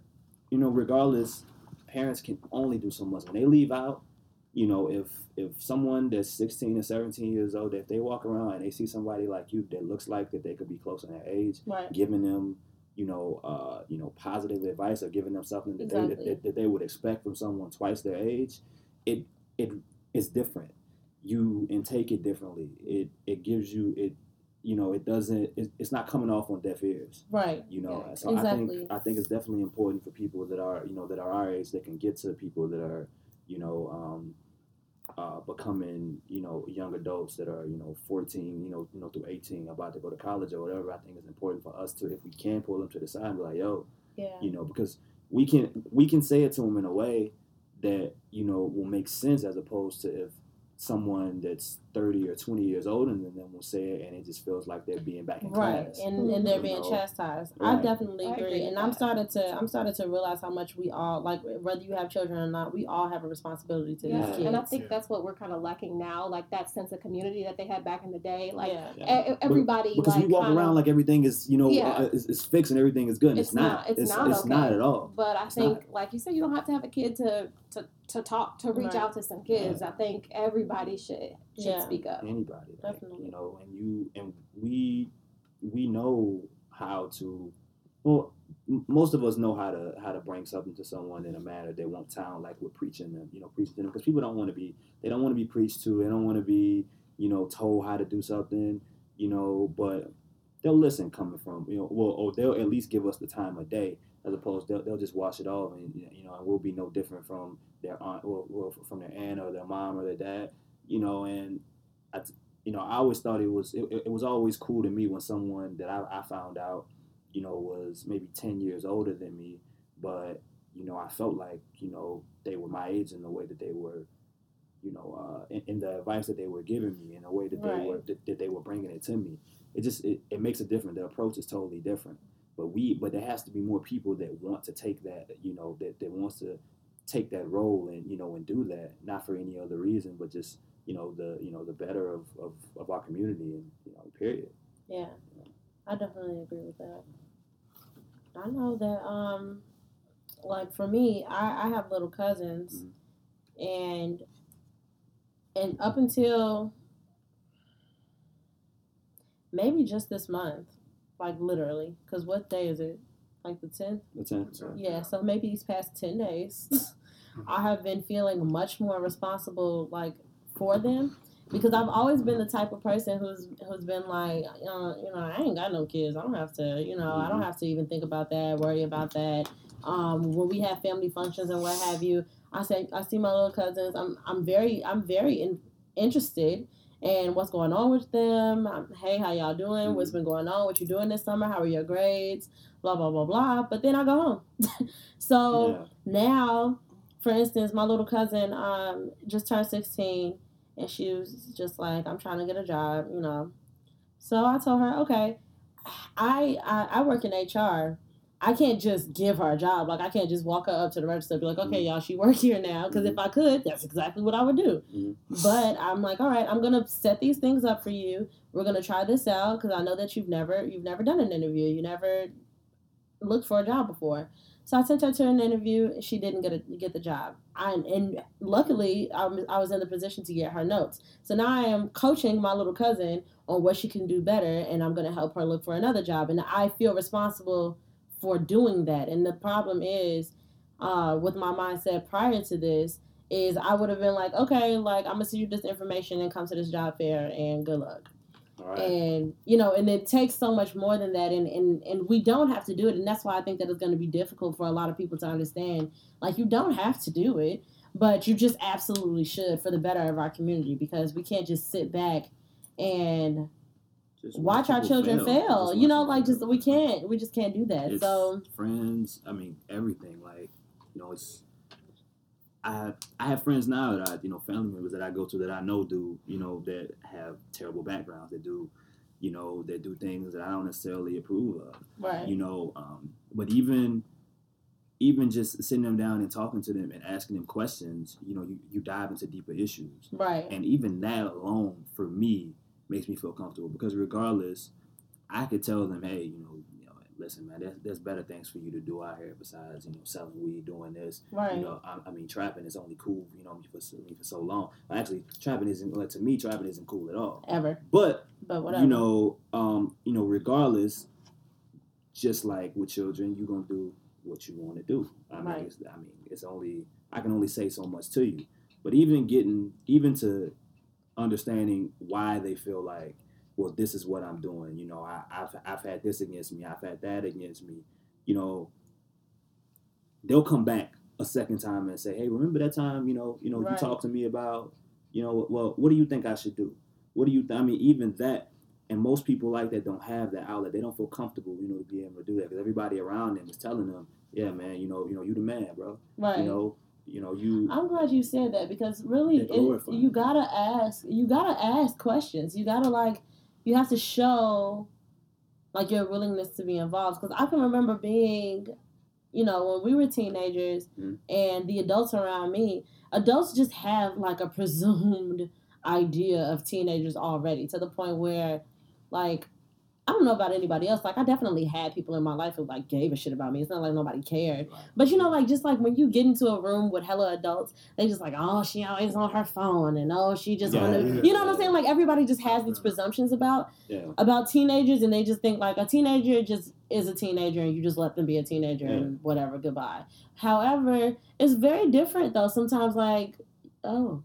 you know, regardless, parents can only do so much when they leave out. You know, if if someone that's 16 or 17 years old, if they walk around and they see somebody like you that looks like that they could be close in their age,
right.
giving them you know uh you know positive advice or giving them something that
Exactly.
they that, that they would expect from someone twice their age it it is different you intake it differently. It it gives you it you know it doesn't it, it's not coming off on deaf ears.
Right.
You know,
Yeah,
so I think I think it's definitely important for people that are you know that are our age that can get to people that are you know um, uh, becoming you know young adults that are you know 14 you know you know through 18 about to go to college or whatever. I think it's important for us to if we can pull them to the side and be like, yo,
Yeah.
you know, because we can we can say it to them in a way that you know will make sense as opposed to if someone that's 30 or 20 years older than them will say it and it just feels like they're being back in
Right,
class.
and and they're
You
being
know?
chastised. I
Right.
definitely
I
agree,
agree
and
with
I'm
that.
started to I'm started to realize how much we all like whether you have children or not, we all have a responsibility to
Yeah,
these kids.
and I think
Yeah.
that's what we're kind of lacking now, like that sense of community that they had back in the day. Like
yeah,
Yeah.
e- everybody,
because
like
we walk
kinda-
around like everything is you know
Yeah.
is, is fixed and everything is good. And it's,
It's
not.
not. It's
It's,
not
it's
okay.
not at all.
But I
It's
think, like you said, you don't have to have a kid to to, to talk to reach
Right.
out to some kids. I think everybody should should
Yeah.
speak up.
Anybody, like,
Definitely.
you know, and you and we we know how to. Well, m- most of us know how to how to bring something to someone in a manner they won't sound like we're preaching them, you know, preaching to them because people don't want to be they don't want to be preached to. They don't want to be you know told how to do something, you know, but they'll listen coming from you know well or they'll at least give us the time of day as opposed they'll, they'll just wash it off and you know and we'll be no different from their aunt or, or from their aunt or their mom or their dad you know and I, you know I always thought it was it, it was always cool to me when someone that I, I found out you know was maybe 10 years older than me but you know I felt like you know they were my age in the way that they were you know uh, in, in the advice that they were giving me in the way that they were that, that they were bringing it to me. It just it, it makes a difference. The approach is totally different. But we but there has to be more people that want to take that you know that, that wants to take that role and you know and do that. Not for any other reason but just you know the you know the better of, of, of our community and you know period
yeah, I definitely agree with that. I know that um, like for me, I I have little cousins, and and up until maybe just this month, like literally, because what day is it? Like the tenth.
the 10th
Yeah, so maybe these past 10 days, I have been feeling much more responsible, like, for them. Because I've always been the type of person who's who's been like, uh, you know, I ain't got no kids. I don't have to, you know, I don't have to even think about that, worry about that. Um, when we have family functions and what have you, I say I see my little cousins. I'm I'm very I'm very in, interested in what's going on with them. Um, hey, how y'all doing? What's been going on? What you doing this summer? How are your grades? Blah blah blah blah. But then I go home. so
yeah
now, for instance, my little cousin um just turned sixteen, and she was just like, "I'm trying to get a job," you know. So I told her, "Okay, I I, I work in HR. I can't just give her a job. Like I can't just walk her up to the register and be like, okay, y'all, she work here now. Because if I could, that's exactly what I would do.
Mhm.
But I'm like, all right, I'm gonna set these things up for you. We're gonna try this out because I know that you've never you've never done an interview. You never looked for a job before. So I sent her to an interview. and She didn't get a, get the job. I, and luckily, I was, I was in the position to get her notes. So now I am coaching my little cousin on what she can do better, and I'm going to help her look for another job. And I feel responsible for doing that. And the problem is, uh, with my mindset prior to this, is I would have been like, okay, like I'm gonna send you this information and come to this job fair, and good luck
right.
And you know and it takes so much more than that and and, and we don't have to do it and that's why i think that it's going to be difficult for a lot of people to understand like you don't have to do it but you just absolutely should for the better of our community because we can't just sit back and
Just
watch our children fail,
Just
you know like just we can't we just can't do that
It's
so
friends i mean everything like you know it's I have, I have friends now that I, you know, family members that I go to that I know do, you know, that have terrible backgrounds, that do, you know, that do things that I don't necessarily approve of.
right.
You know um, but even even just sitting them down and talking to them and asking them questions you know you, you dive into deeper issues.
Right.
And even that alone for me makes me feel comfortable because regardless i could tell them hey you know listen man there's, there's better things for you to do out here besides you know selling weed doing this
right
you know I, I mean trapping is only cool you know for, me for so long actually trapping isn't like, to me trapping isn't cool at all
ever
but
but whatever
you know, um, you know, regardless, just like with children, you're gonna do what you want to do. I mean,
Right.
it's, I mean, it's only I can only say so much to you. But even getting, even to understanding why they feel like, well, this is what I'm doing. You know, I, I've I've had this against me. I've had that against me. You know, they'll come back a second time and say, hey, remember that time? You know, you know,
Right.
you talked to me about, you know, well, what do you think I should do? What do you? Th- I mean, even that. And most people like that don't have that outlet. They don't feel comfortable, you know, to be able to do that because everybody around them is telling them, "Yeah, man, you know, you know, you the man, bro.
Right.
You know, you know, you."
I'm glad you said that because really, it, you gotta ask. You gotta ask questions. You gotta like. You have to show, like your willingness to be involved. Because I can remember being, you know, when we were teenagers,
Mhm.
and the adults around me, adults just have like a presumed idea of teenagers already to the point where, like. I don't know about anybody else. Like I definitely had people in my life who like gave a shit about me. It's not like nobody cared. But you know, like just like when you get into a room with hella adults, they just like, oh, she always on her phone, and oh, she just
Yeah,
the,
yeah,
you know what I'm saying? Like everybody just has these presumptions about
Yeah.
about teenagers, and they just think like a teenager just is a teenager, and you just let them be a teenager and whatever, goodbye. However, it's very different though. Sometimes like, oh,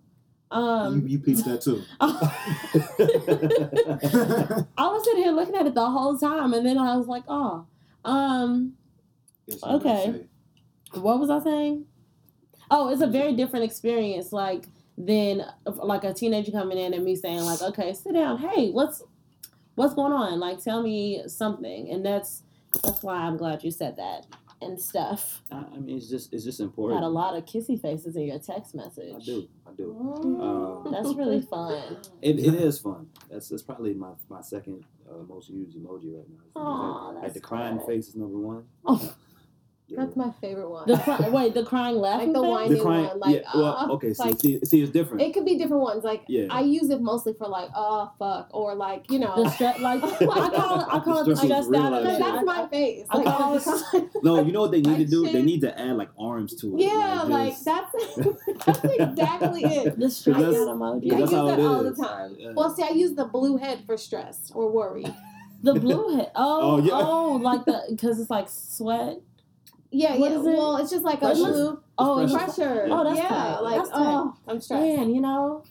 um,
you, you peeped that too.
I was sitting here looking at it the whole time, and then I was like, oh, um.
Yes, you may
Okay. what was I saying? Oh, it's a very different experience, like than like a teenager coming in and me saying like, okay, sit down. Hey, what's what's going on? Like, tell me something. And that's that's why I'm glad you said that and stuff.
I I mean, it's just it's just
Had
important.
a lot of kissy faces in your text message.
I do, I do.
Mm,
Um,
That's really fun.
It, it is fun. That's that's probably my my second uh, most used emoji right now.
Aw,
like
that's
the crying
good.
face is number one.
Oh.
Yeah.
That's my favorite one.
The cry- wait, the crying laughing
the
face?
whiny
the crying.
one, like,
yeah. Well,
uh,
okay. See,
like-
see, see, it's different.
it could be different ones. Like
yeah.
I use it mostly for like, oh fuck, or like you know,
The stre- like I call it, I call it the
The stress
stressed out of
real
because that's my face.
I
Like,
call
all
it
the time.
no, you know what they need to
Like
do? They need to add like arms to it.
yeah, like
just-
that's that's exactly it.
the stressed
that's-
out emoji.
I
that's
use
how
that all the time.
Yeah.
Well, see, I use the blue head for stress or worry.
The blue head. Oh,
Oh, yeah.
oh, like the because it's like sweat.
Yeah,
What
yeah.
is it?
Well, it's just like a
Pressure.
blue
Oh,
It's
it's
pressure.
pressure.
Oh, that's
yeah,
tight.
like
That's tight.
oh, I'm stressed.
man, you know.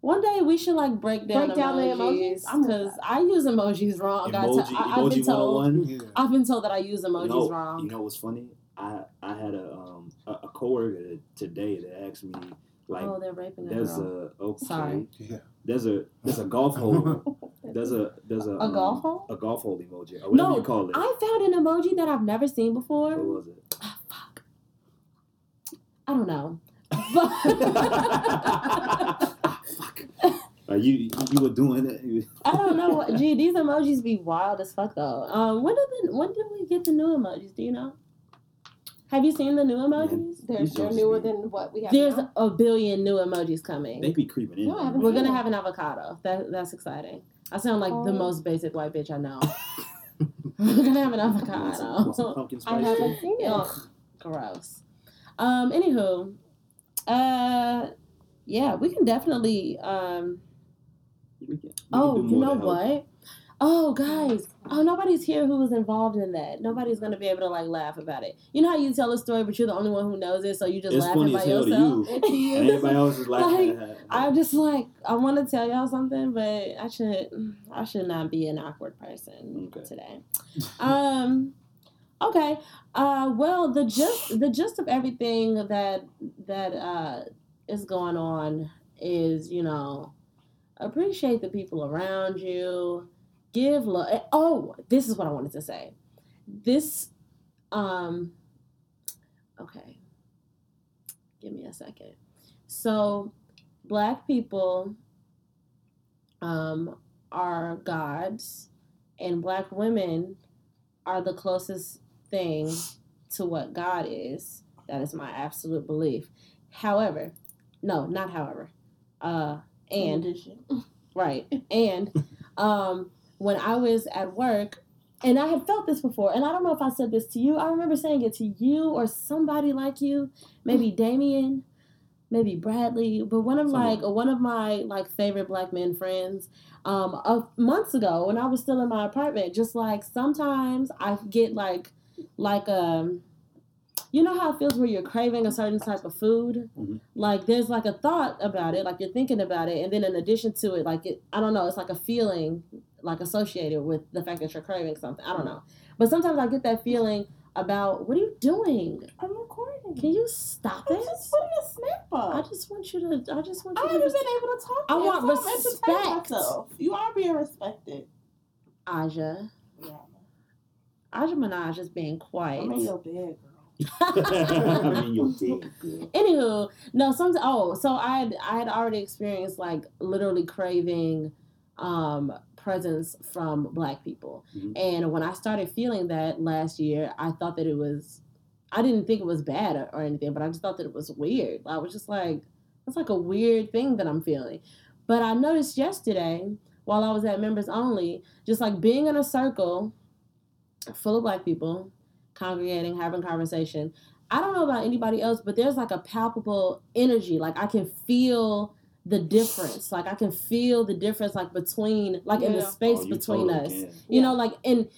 One day we should like break down
Break down the
emojis
emojis? I'm
because I use emojis wrong. I
Emoji,
I, have been
emoji
told.
101.
Yeah.
I've been told that I use emojis
you know,
wrong.
You know what's funny? I I had a um a, a coworker today that asked me like
oh, they're raping a
there's
girl.
a okay,
Sorry.
Yeah.
there's a there's a golf hole there's a there's a
A
um,
golf hole?
a golf hole emoji or whatever
No,
you call it.
I found an emoji that I've never seen before.
what was it?
Ah, fuck. I don't know.
Ah, fuck. Uh, you you were doing it.
I don't know. Gee, these emojis be wild as fuck though. Um, when did the, when did we get the new emojis? Do you know? Have you seen the new emojis?
They're, they're newer
be-
than what we have
There's
now.
a billion new emojis coming.
They be creeping in.
No, I
We're
seen
gonna
it.
have an avocado. That that's exciting. I sound like the
Oh.
most basic white bitch I know. We're gonna have an
Want some,
avocado.
pumpkin
I haven't seen it.
Ugh, gross. Um. Anywho, uh, yeah, we can definitely um.
We can- we can
Oh, you know what? Oh, guys. Oh, nobody's here who was involved in that. Nobody's gonna be able to like laugh about it. You know how you tell a story, but you're the only one who knows it, so you just
It's
laughing
funny
by
to
yourself.
you.
It's you.
Everybody else is laughing.
Like, I'm just like I want to tell y'all something, but I should I should not be an awkward person
Okay.
today. Um. Okay. Uh. Well, the gist the gist of everything that that uh is going on is you know appreciate the people around you give love oh this is what i wanted to say. This um okay. Give me a second. So black people um are gods and black women are the closest thing to what god is. That is my absolute belief. However no not however. Uh and. Right. And um, when I was at work, and I had felt this before, and I don't know if I said this to you. I remember saying it to you or somebody like you, maybe Damien, maybe Bradley, but one of like one of my like favorite black men friends. Um, a months ago when I was still in my apartment, just like sometimes I get like like um you know how it feels where you're craving a certain type of food
Mhm.
like there's like a thought about it like you're thinking about it and then in addition to it like it i don't know it's like a feeling like associated with the fact that you're craving something i don't know but sometimes i get that feeling about what are you doing
I'm recording.
can you stop
I'm
it
just putting a snap
i just want you to i just want
I
you
haven't
to
been able to talk.
I
yet,
want
so
respect.
myself. You are being respected.
aja
Yeah.
aja minaj is being quiet
I'm in your bed, girl.
I mean, you're
Anywho, no, some oh, so I had I had already experienced like literally craving um presence from black people.
Mhm.
And when I started feeling that last year, I thought that it was I didn't think it was bad or, or anything, but I just thought that it was weird. I was just like it's like a weird thing that I'm feeling. But I noticed yesterday while I was at members only, just like being in a circle full of black people, congregating, having conversation. I don't know about anybody else, but there's like a palpable energy. Like I can feel the difference. Like I can feel the difference like between like in the space
Oh,
between
totally
us.
can.
You
Yeah.
know, like and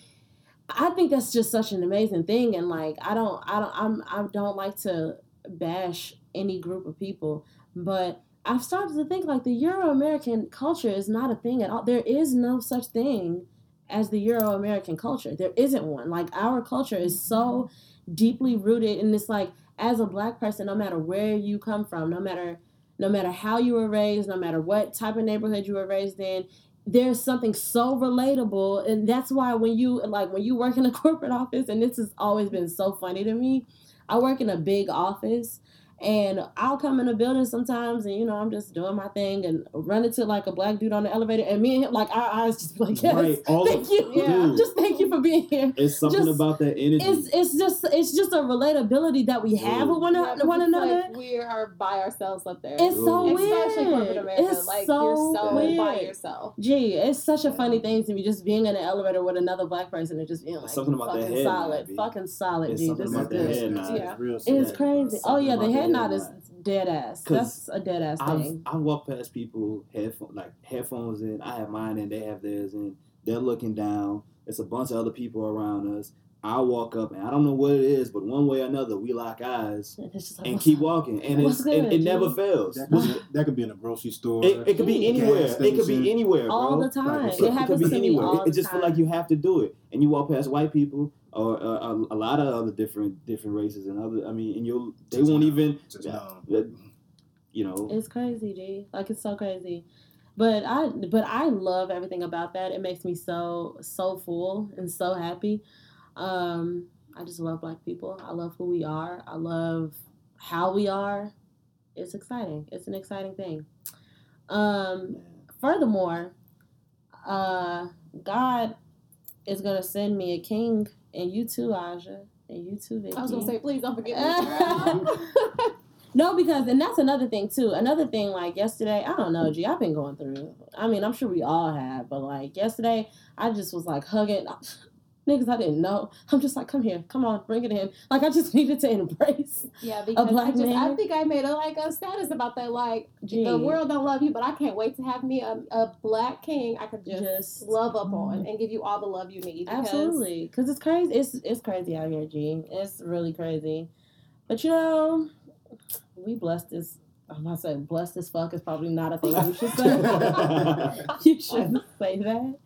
I think that's just such an amazing thing and like I don't I don't I'm I don't like to bash any group of people, but I've started to think like the Euro American culture is not a thing at all. There is no such thing as the Euro American culture. There isn't one. Like our culture is so mm-hmm. deeply rooted and it's like as a black person, no matter where you come from, no matter no matter how you were raised, no matter what type of neighborhood you were raised in, there's something so relatable. And that's why when you like when you work in a corporate office and this has always been so funny to me i work in a big office and i'll come in a building sometimes and you know i'm just doing my thing and run into like a black dude on the elevator and me and him like our eyes just be like yes
Right, all
thank
of-
you
Dude.
just thank you for being here
It's something
Just-
about that energy.
it's it's just it's just a relatability that we have with one,
Yeah, 'cause
one another
Like we are by ourselves up there.
it's so
Ooh.
weird
Especially corporate America.
it's
like
so
you're so
weird.
by yourself.
Gee, it's such a funny thing to me just being in an elevator with another black person and just being like
Something about
fucking
head
solid,
B.
fucking solid,
It's
G.
something
This is
about
good.
head nod.
Yeah.
real
It's
sad.
crazy. Oh yeah, the
about
head
the
nod
head
is dead ass. That's a dead ass
I've
thing.
I walk past people headphone like headphones in. I have mine and they have theirs in. They're looking down. It's a bunch of other people around us. I walk up and I don't know what it is, but one way or another we lock eyes
And like,
and keep walking, and
What's
it's it,
good,
it never
G?
fails.
That could, be, that could be in a grocery store.
It, it could be anywhere. It could be anywhere, bro.
all the time.
Like,
it
it could
happens
be
to me
anywhere.
all
It,
the
it just
time.
feel like you have to do it, and you walk past white people or uh, a, a lot of other different different races and other. I mean, and you'll they
Just
won't
know.
even,
Just
yeah,
know.
you know.
It's crazy, G. Like it's so crazy. But I but I love everything about that. It makes me so so full and so happy. Um I just love black people. I love who we are. I love how we are. It's exciting. It's an exciting thing. Um furthermore, uh God is gonna send me a king and you too, Aja. And you too, Vicky.
I was gonna say, please don't forget me.
No, because and that's another thing too. Another thing, like yesterday, I don't know, G. I've been going through. I mean, I'm sure we all have, but like yesterday, I just was like hugging niggas I didn't know. I'm just like, come here, come on, bring it in. Like I just needed to embrace.
yeah, because
black
I, just, I think I made a like a status about that. Like
Gee,
the world don't love you, but I can't wait to have me a, a black king. I could just,
Just-
love up on mm. and give you all the love you need. Because
absolutely, because it's crazy. It's it's crazy out here, G. It's really crazy. But you know, we blessed as. I'm not saying blessed as fuck is probably not a thing you should say. you shouldn't say that.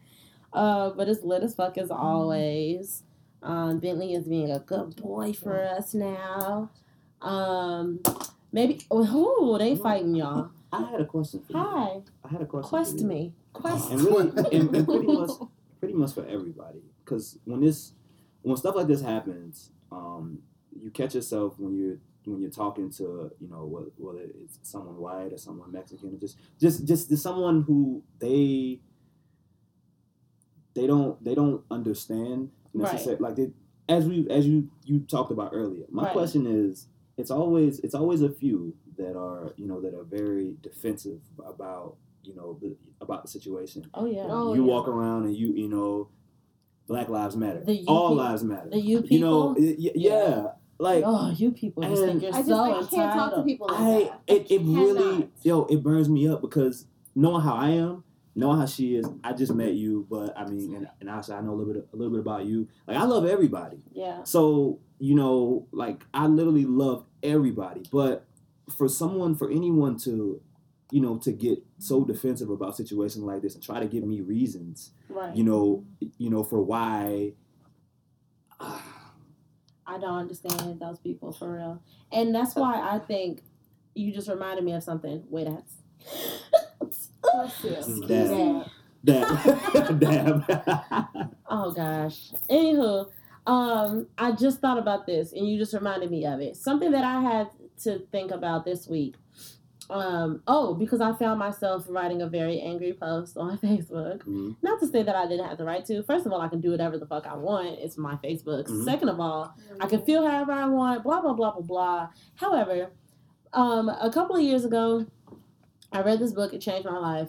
Uh, but it's lit as fuck as always. Um, Bentley is being a good boy for us now. Um, maybe. Oh, they fighting y'all.
I had a question for you.
Hi,
I had a question.
quest me. Quest.
And really, and, and pretty much, pretty much for everybody. Because when this, when stuff like this happens, um, you catch yourself when you're when you're talking to you know whether it's someone white or someone Mexican or just just just just someone who they they don't they don't understand necessarily like they as we as you you talked about earlier. My
Right.
question is it's always it's always a few that are you know that are very defensive about you know the about the situation.
Oh yeah.
Oh,
you
yeah.
walk around and you you know Black Lives Matter.
The you
All
peop-
lives matter.
The you
you know,
people.
y- y- yeah, like
oh, you people just think you're
I just
so
I can't talk to people like
I
that.
it, it really
cannot.
yo it burns me up because knowing how I am, knowing how she is, I just met you, but I mean, and, and also I know a little bit a little bit about you. Like I love everybody,
Yeah.
so you know, like I literally love everybody, but for someone, for anyone to, you know, to get so defensive about situations like this and try to give me reasons,
Right.
you know, you know, for why. Ah.
I don't understand those people for real. And that's why I think you just reminded me of something. Wait, that's
Dab. Dab. Dab.
Oh gosh. Anywho, um, I just thought about this and you just reminded me of it. Something that I had to think about this week. Um, oh, because I found myself writing a very angry post on Facebook.
Mhm.
Not to say that I didn't have the right to. First of all, I can do whatever the fuck I want. It's my Facebook.
Mhm.
Second of all, I can feel however I want, blah, blah, blah, blah, blah. However, um, a couple of years ago, I read this book, it changed my life.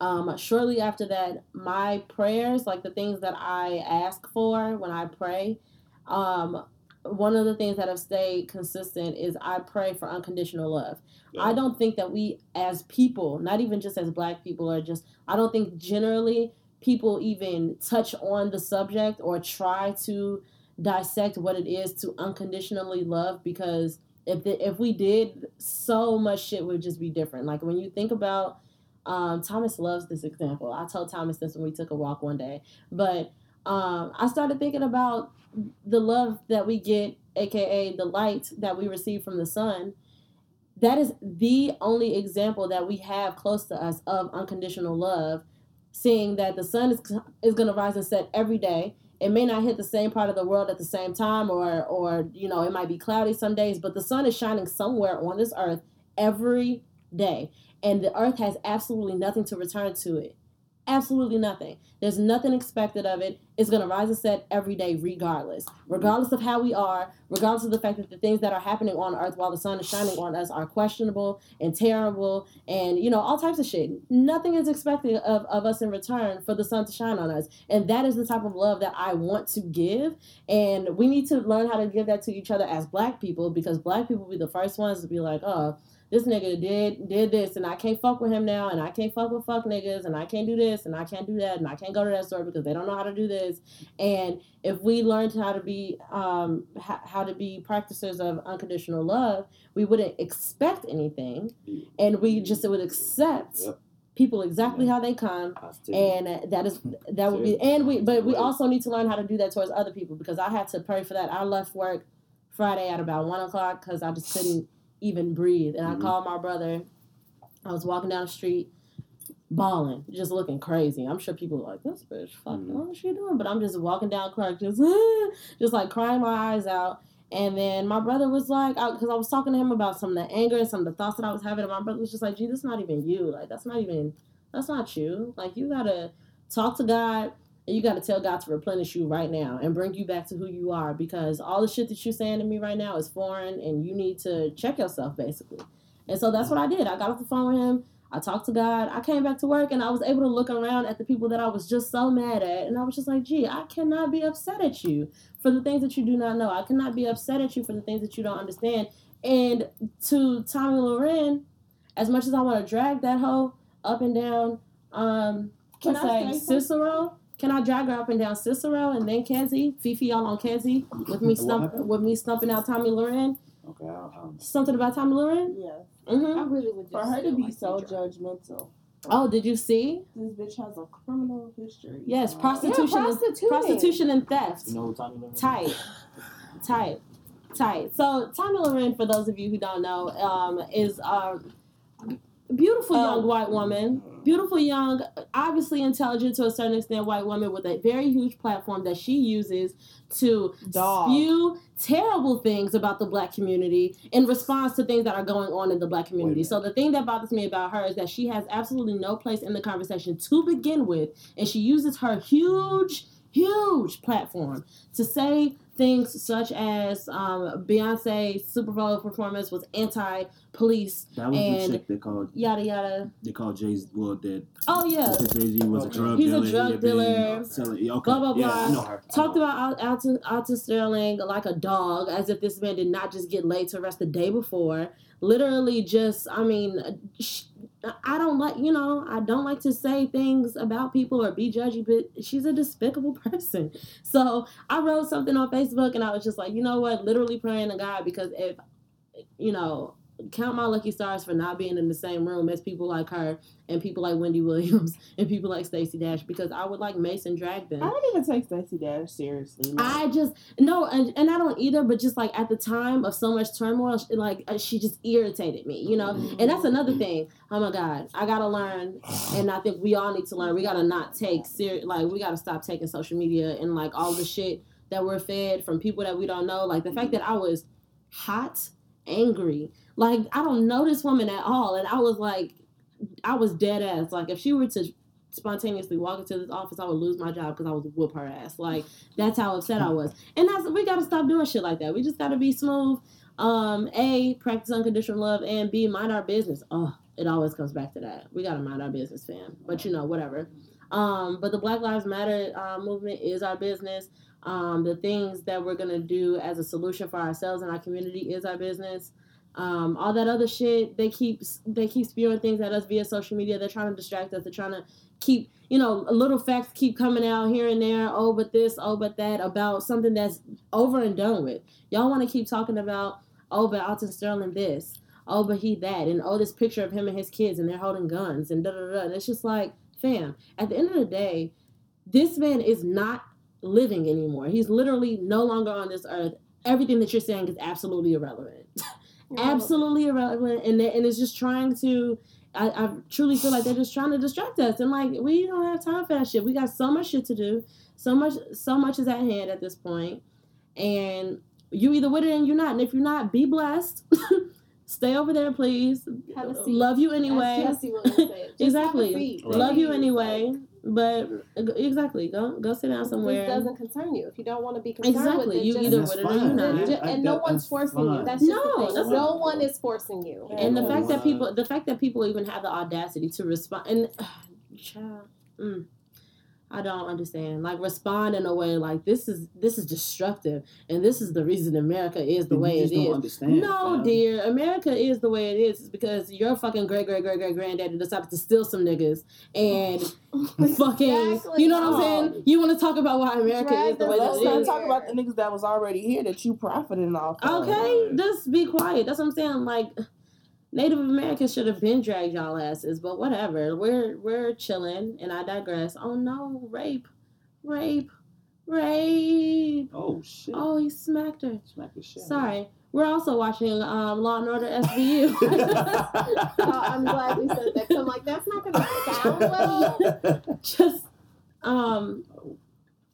Um, shortly after that, my prayers, like the things that I ask for when I pray, um, one of the things that have stayed consistent is I pray for unconditional love. I don't think that we as people, not even just as black people or just I don't think generally people even touch on the subject or try to dissect what it is to unconditionally love because if the, if we did so much shit would just be different. Like when you think about um, Thomas loves this example. I told Thomas this when we took a walk one day, but um, I started thinking about the love that we get, aka the light that we receive from the sun that is the only example that we have close to us of unconditional love seeing that the sun is, is going to rise and set every day it may not hit the same part of the world at the same time or or you know it might be cloudy some days but the sun is shining somewhere on this earth every day. And the earth has absolutely nothing to return to it absolutely nothing. There's nothing expected of it. It's going to rise and set every day regardless. Regardless of how we are regardless of the fact that the things that are happening on earth while the sun is shining on us are questionable and terrible and you know all types of shit. Nothing is expected of, of us in return for the sun to shine on us. And that is the type of love that i want to give. And we need to learn how to give that to each other as black people because black people be the first ones to be like oh this nigga did did this and I can't fuck with him now and I can't fuck with fuck niggas and I can't do this and I can't do that and I can't go to that store because they don't know how to do this. And if we learned how to be um h- how to be practitioners of unconditional love we wouldn't expect anything and we just would accept
Yep.
people exactly
Yeah.
how they come and that is that would be and we but we also need to learn how to do that towards other people because i had to pray for that. I left work friday at about one o'clock because i just couldn't even breathe and
Mhm.
i called my brother i was walking down the street bawling just looking crazy i'm sure people were like this bitch fuck
Mhm.
what is she doing but i'm just walking down clark just just like crying my eyes out and then my brother was like, because I, was talking to him about some of the anger and some of the thoughts that I was having, and my brother was just like, "Gee, that's not even you. Like, that's not even, that's not you. Like, you gotta talk to God, and you gotta tell God to replenish you right now and bring you back to who you are. Because all the shit that you're saying to me right now is foreign, and you need to check yourself, basically." And so that's what I did. I got off the phone with him. I talked to God. I came back to work, and I was able to look around at the people that I was just so mad at, and I was just like, "Gee, I cannot be upset at you." for the things that you do not know. I cannot be upset at you for the things that you don't understand. And to Tomi Lahren, as much as I want to drag that hoe up and down, um,
Can I
say? Cicero. Can I drag her up and down Cicero and then Kenzie, Fifi y'all on Kenzie with me
What
stump, with me stumping out Tomi Lahren?
Okay, I'll, um,
Something about Tomi Lahren?
Yeah.
hmm
I really would just
For her to be
like
so
you
judgmental.
Oh, did you see?
This bitch has a criminal history.
Yes,
Uh,
prostitution,
Yeah,
and, prostitution and theft.
you know who Tommy Lee is?
tight, tight, tight. So Tomi Lahren, for those of you who don't know, um, is a beautiful young
Um,
white woman, beautiful young, obviously intelligent to a certain extent white woman with a very huge platform that she uses to
Dog.
spew terrible things about the black community in response to things that are going on in the black community. So the thing that bothers me about her is that she has absolutely no place in the conversation to begin with, and she uses her huge, huge platform to say things such as um, Beyonce's Super Bowl performance was anti-police,
That was
And-
the chick they called
yada yada.
they called Jay Z. well that
Oh yeah,
Jay Z was a
Okay.
drug
He's a
dealer.
drug
he had been
dealer.
Selling, okay.
Blah, blah,
yeah,
blah.
I know her.
Talked
know.
about Al- Alton, Alton Sterling like a dog, as if this man did not just get laid to rest the day before. Literally, just I mean, sh- I don't like, you know, I don't like to say things about people or be judgy, but she's a despicable person. So I wrote something on Facebook and I was just like, you know what, literally praying to God because if, you know, count my lucky stars for not being in the same room as people like her and people like Wendy Williams and people like Stacey Dash because I would like Mason drag them.
I don't even take Stacey Dash seriously.
I just no, and, and I don't either. But just like at the time of so much turmoil, she, like uh, she just irritated me, you know. And that's another thing. Oh my God, I gotta learn, and I think we all need to learn. We gotta not take serious, like we gotta stop taking social media and like all the shit that we're fed from people that we don't know. Like the fact that I was hot, angry, like I don't know this woman at all, and I was like, I was dead ass. Like if she were to spontaneously walk into this office, I would lose my job because I would whoop her ass. Like that's how upset I was. And that's we gotta stop doing shit like that. We just gotta be smooth. Um, A, practice unconditional love, and B, mind our business. Oh, it always comes back to that. We gotta mind our business, fam. But you know, whatever. Um, but the Black Lives Matter uh, movement is our business. Um, the things that we're gonna do as a solution for ourselves and our community is our business. Um, all that other shit, they keep they keep spewing things at us via social media. They're trying to distract us. They're trying to keep you know little facts keep coming out here and there. Oh, but this, oh, but that about something that's over and done with. Y'all want to keep talking about oh, but Alton Sterling this, oh, but he that, and oh, this picture of him and his kids and they're holding guns and da da da. And it's just like, fam. At the end of the day, this man is not living anymore. He's literally no longer on this earth. Everything that you're saying is absolutely irrelevant. absolutely irrelevant and, they- and it's just trying to I, I truly feel like they're just trying to distract us and like we don't have time for that shit we got so much shit to do so much so much is at hand at this point. point and you either with it and you're not and if you're not be blessed stay over there please
Have a seat.
love you anyway
Jesse Williams said, just
Exactly.
Have a seat.
Right.
love you anyway
like,
but exactly go go sit down
This
somewhere
doesn't concern you. If you don't want to be concerned
exactly
with it,
you
just,
either
That's
with it or you
fine.
not
Ju-
Yeah, I-
and no one's
that's
forcing you.
fine.
That's just
No,
the thing.
that's
no one is forcing you.
and the
Yeah.
fact that people the fact that people even have the audacity to respond and child, mm, I don't understand. Like respond in a way like this is this is destructive, and this is the reason America is the
You
way
just
it
don't
is.
understand.
No,
fam.
dear, America is the way it is is because your fucking great great great great granddaddy decided to steal some niggas and fucking.
Exactly.
You know what I'm saying? Oh. You want to talk about why America
Drag
is the
the
way that
Let's not talk about the niggas that was already here that you profiting off. of.
Okay, just be quiet. That's what I'm saying. Like Native Americans should have been dragged y'all asses, but whatever. We're we're chilling, and I digress. Oh no, rape, rape, rape.
Oh shit!
Oh, he smacked her.
Smack the shit.
Sorry. We're also watching um, Law and Order SVU.
Oh, I'm glad you said that. I'm like, that's not to sound well.
Just um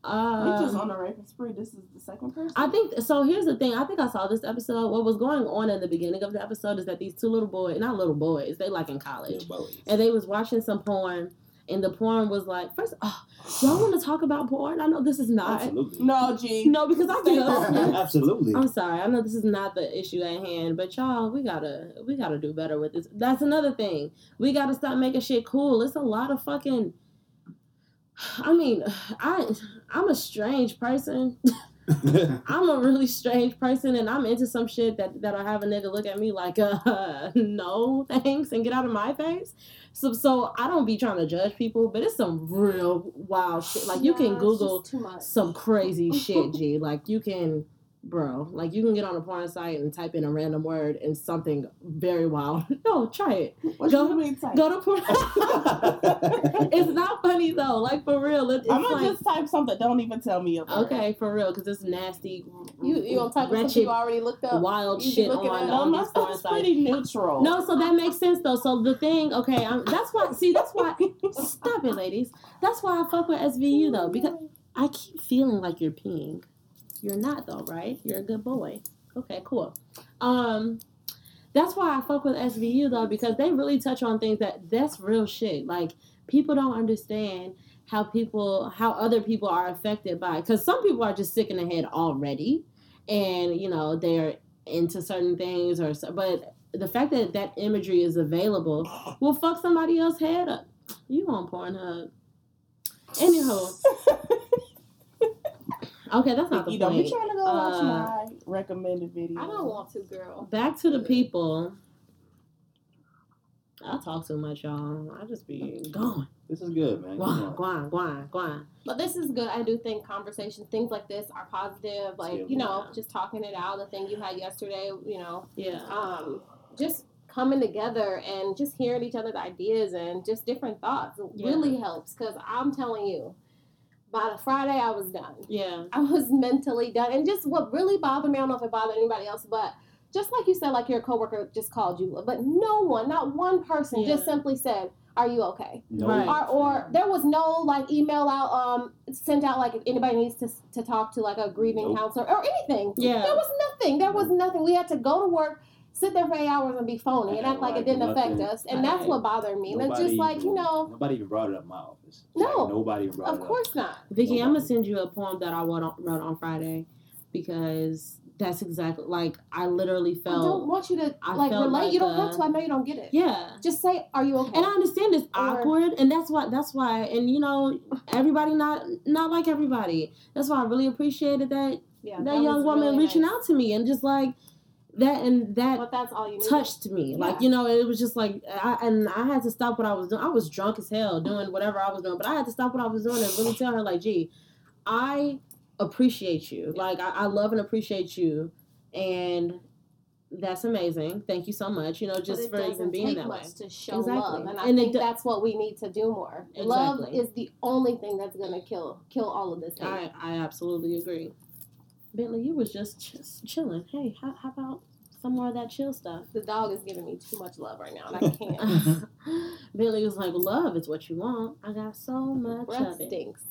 we
uh
just on a raping spree. This is the second person.
I think so. Here's the thing. I think I saw this episode. What was going on in the beginning of the episode is that these two little boys, not little boys, they like in college, and they was watching some porn, and the porn was like, first, oh, y'all want to talk about porn? I know this is not.
Absolutely.
no, G.
No, because I think
Absolutely.
I'm sorry. I know this is not the issue at hand, but y'all, we gotta we gotta do better with this. That's another thing. We gotta stop making shit cool. It's a lot of fucking. I mean, I I'm a strange person. I'm a really strange person, and I'm into some shit that that'll have a nigga look at me like, uh, no, thanks, and get out of my face. So, so I don't be trying to judge people, but it's some real wild shit. Like you
Nah,
can Google
too much.
some crazy shit, G. Like you can, bro. Like you can get on a porn site and type in a random word and something very wild. No, try it.
What
Go-? Go to porn. it's not funny though. Like for real, it,
I'm gonna
like
just type something. Don't even tell me about
okay for real because it's nasty.
You you gonna type
wretched,
you already looked up?
wild
You
shit on.
No, my
porn sites.
pretty neutral.
No, so that makes sense though. So the thing, okay, I'm, that's why. See, that's why. stop it, ladies. That's why I fuck with SVU though because I keep feeling like you're peeing. You're not though, right? You're a good boy. Okay, cool. Um, that's why I fuck with SVU though because they really touch on things that that's real shit. Like people don't understand how people how other people are affected by because some people are just sick in the head already, and you know they're into certain things or but the fact that that imagery is available will fuck somebody else's head up. You on Pornhub? Anyhow, okay, that's not the point.
you don't be
point.
trying to go watch
Uh,
my recommended video.
I don't want to, girl.
Back to the people. I talk too much, y'all. I just be going.
This is good, man. Come
Guan,
on.
guan, guan, guan.
But this is good. I do think conversations, things like this, are positive. Like
Yeah.
you know,
Yeah.
just talking it out. The thing you had yesterday, you know,
Yeah.
um, just coming together and just hearing each other's ideas and just different thoughts
Yeah.
really helps. Because I'm telling you, by the Friday I was done.
Yeah.
I was mentally done. And just what really bothered me, I don't know if it bothered anybody else, but just like you said, like your coworker just called you, but no one, not one person, just simply said, "Are you okay?"
No,
Right.
Or, or there was no like email out, um, sent out like if anybody needs to to talk to like a grieving
Nope.
counselor or anything.
Yeah.
There was nothing. There was nothing. We had to go to work. Sit there for eight hours and be phony and act like it didn't affect
nothing.
us, and that's
Right.
what bothered me. And it's just like you know,
Nobody even brought it up in my office.
No.
Like, nobody even brought
of
it up.
Of course not.
Vicky, I'm gonna send you a poem that I wrote on, wrote on Friday because that's exactly like I literally felt.
I don't want you to
I
like relate.
like,
you don't
uh,
have to. I know you don't get it.
Yeah.
Just say, "Are you okay?"
And I understand it's
Or-
awkward, and that's why that's why, and you know, everybody not not like everybody. That's why I really appreciated that
yeah,
that, young woman
really
reaching
nice.
out to me and just like that and that
that's all you
touched me. Like you know, it was just like I and I had to stop what I was doing. I was drunk as hell doing whatever I was doing, but I had to stop what I was doing and really tell her like, "Gee, I appreciate you. Like I, I love and appreciate you, and that's amazing. Thank you so much. You know, just for even being
take
that way."
to show
Exactly.
love, and I
And
think
do-
that's what we need to do more. Love is the only thing that's gonna kill kill all of this. hate.
I I absolutely agree. Bentley, you was just ch- chilling. Hey, how, how about some more of that chill stuff?
the dog is giving me too much love right now, and I can't.
Bentley was like, "Love is what you want. I got so much
Breath
of it."
stinks.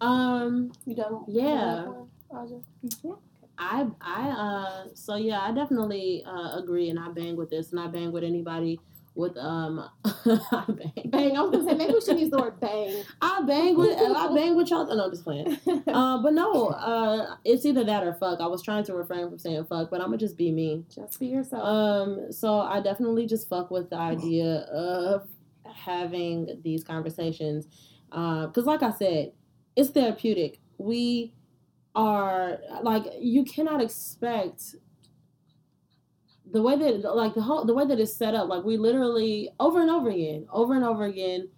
Um,
You done?
Yeah.
you done that one, Aja?
I I uh, so yeah, I definitely uh agree, and I bang with this, and I bang with anybody with um, I bang,
Bang! I was gonna say maybe we should use the word bang.
I bang with, I bang with y'all. No, I'm just playing. Uh, but no, uh, it's either that or fuck. I was trying to refrain from saying fuck, but I'm gonna just be me.
Just be yourself.
Um, so I definitely just fuck with the idea of having these conversations, because like I said, it's therapeutic. We are like you cannot expect the way that like the whole the way that it's set up. Like we literally over and over again, over and over again.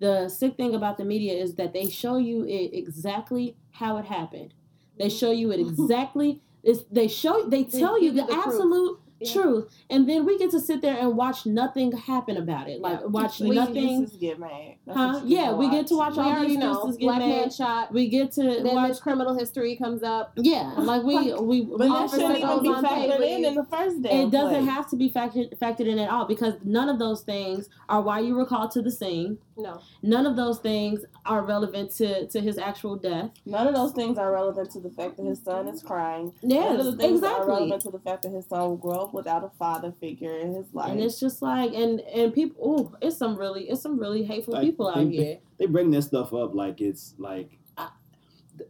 The sick thing about the media is that they show you it exactly how it happened. They show you it exactly. It's, they show they
They
tell you
you
the,
the
absolute
Yeah.
truth, and then we get to sit there and watch nothing happen about it. Like
Yeah.
watch
We
nothing.
get mad. That's
Huh? Yeah, we get to watch
we
all these excuses get
Black man
made.
shot.
We get to
Then
watch.
criminal history comes up.
Yeah, like we we.
But that shouldn't even be factored in in the first day.
it doesn't have to be factored factored in at all because none of those things are why you were called to the scene.
No.
None of those things are relevant to to his actual death.
None of those things are relevant to the fact that his son is crying.
Yes,
None of the things are
exactly.
relevant to the fact that his son will grow up without a father figure in his life.
And it's just like and and people. Oh, it's some really it's some really hateful
Like,
people out
they-
here.
They bring that stuff up like it's like. I,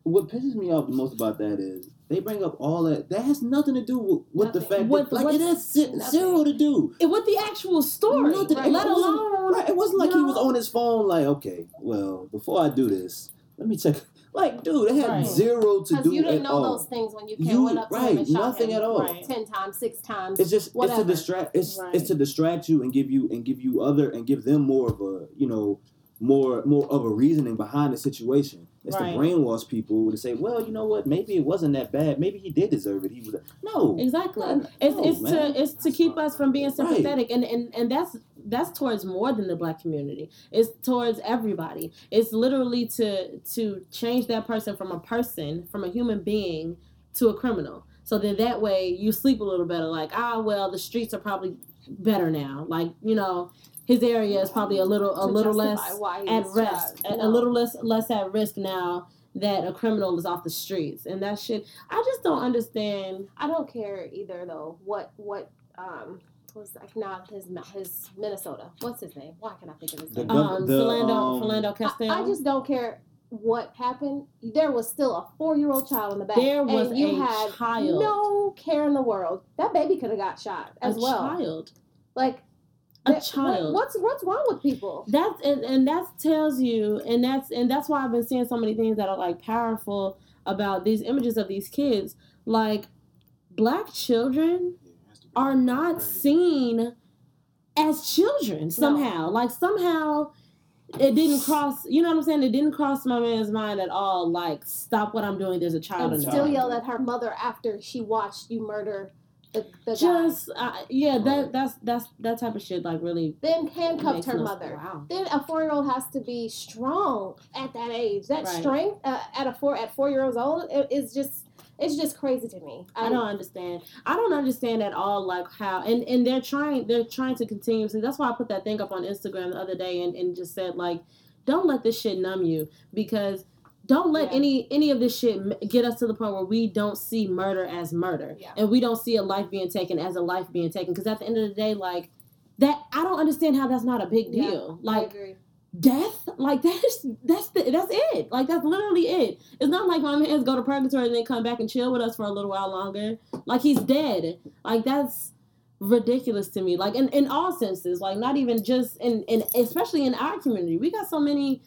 what pisses me off the most about that is they bring up all that. That has nothing to do with, with the fact
With-
that like it has ze-
nothing.
zero to do.
And with the actual story,
Nothing.
let
It wasn't-
alone
Right, it wasn't like
you
he was on his phone. Like, okay, well, before I do this, let me check. Like, dude, it had
Right.
zero to
Because
do
you didn't
at
know
all.
those things when you came
You-
went up to
right,
him and shot
nothing
him
at all.
Right.
ten times, six times.
It's just it's to distract it's
Right.
it's to distract you and give you and give you other and give them more of a you know more more of a reasoning behind the situation. It's
Right.
to brainwash people to say, well, you know what? Maybe it wasn't that bad. Maybe he did deserve it. He was no.
Exactly.
No,
It's
no,
it's
man.
to it's to keep us from being
Right.
sympathetic, and, and and that's that's towards more than the black community. It's towards everybody. It's literally to to change that person from a person, from a human being, to a criminal. So then that way you sleep a little better. Like ah, well, the streets are probably better now. Like you know, his area is probably a little a little less at
was
rest,
shot.
a,
No.
a little less less at risk now that a criminal is off the streets, and that shit. I just don't understand.
I don't care either though. What what um was like not his his Minnesota. What's his name? Why can I think of his
The
name?
gov-
Um,
the,
Philando,
um,
Philando
I, I just don't care what happened. There was still a four year old child in the back.
There was
and you
a
had
child.
No care in the world. That baby could have got shot as
a
well.
child.
Like
A
that-
child.
What, what's what's wrong with people?
That's and, and that tells you, and that's and that's why I've been seeing so many things that are like powerful about these images of these kids. Like black children are not seen as children somehow. Like somehow it didn't cross you know what I'm saying? It didn't cross my man's mind at all, like, stop what I'm doing, there's a child
and
in
still yell at her mother after she watched you murder the, the.
Just uh, yeah, that that's that's that type of shit like really
Then handcuffed her
no-
mother.
Wow.
Then a four year old has to be strong at that age. That
Right.
strength uh, at a four at four years old i- is just it's just crazy to me.
I don't understand. I don't understand at all like how and and they're trying they're trying to continuously. That's why I put that thing up on Instagram the other day and and just said like, don't let this shit numb you because don't let
Yeah.
any any of this shit get us to the point where we don't see murder as murder.
Yeah.
and we don't see a life being taken as a life being taken. Because at the end of the day like that I don't understand how that's not a big
Yeah,
deal.
I
Like
agree.
death? Like that's that's the, that's it. Like that's literally it. It's not like my man's go to purgatory and then come back and chill with us for a little while longer. Like he's dead. Like that's ridiculous to me. Like in, in all senses like not even just in, in especially in our community. We got so many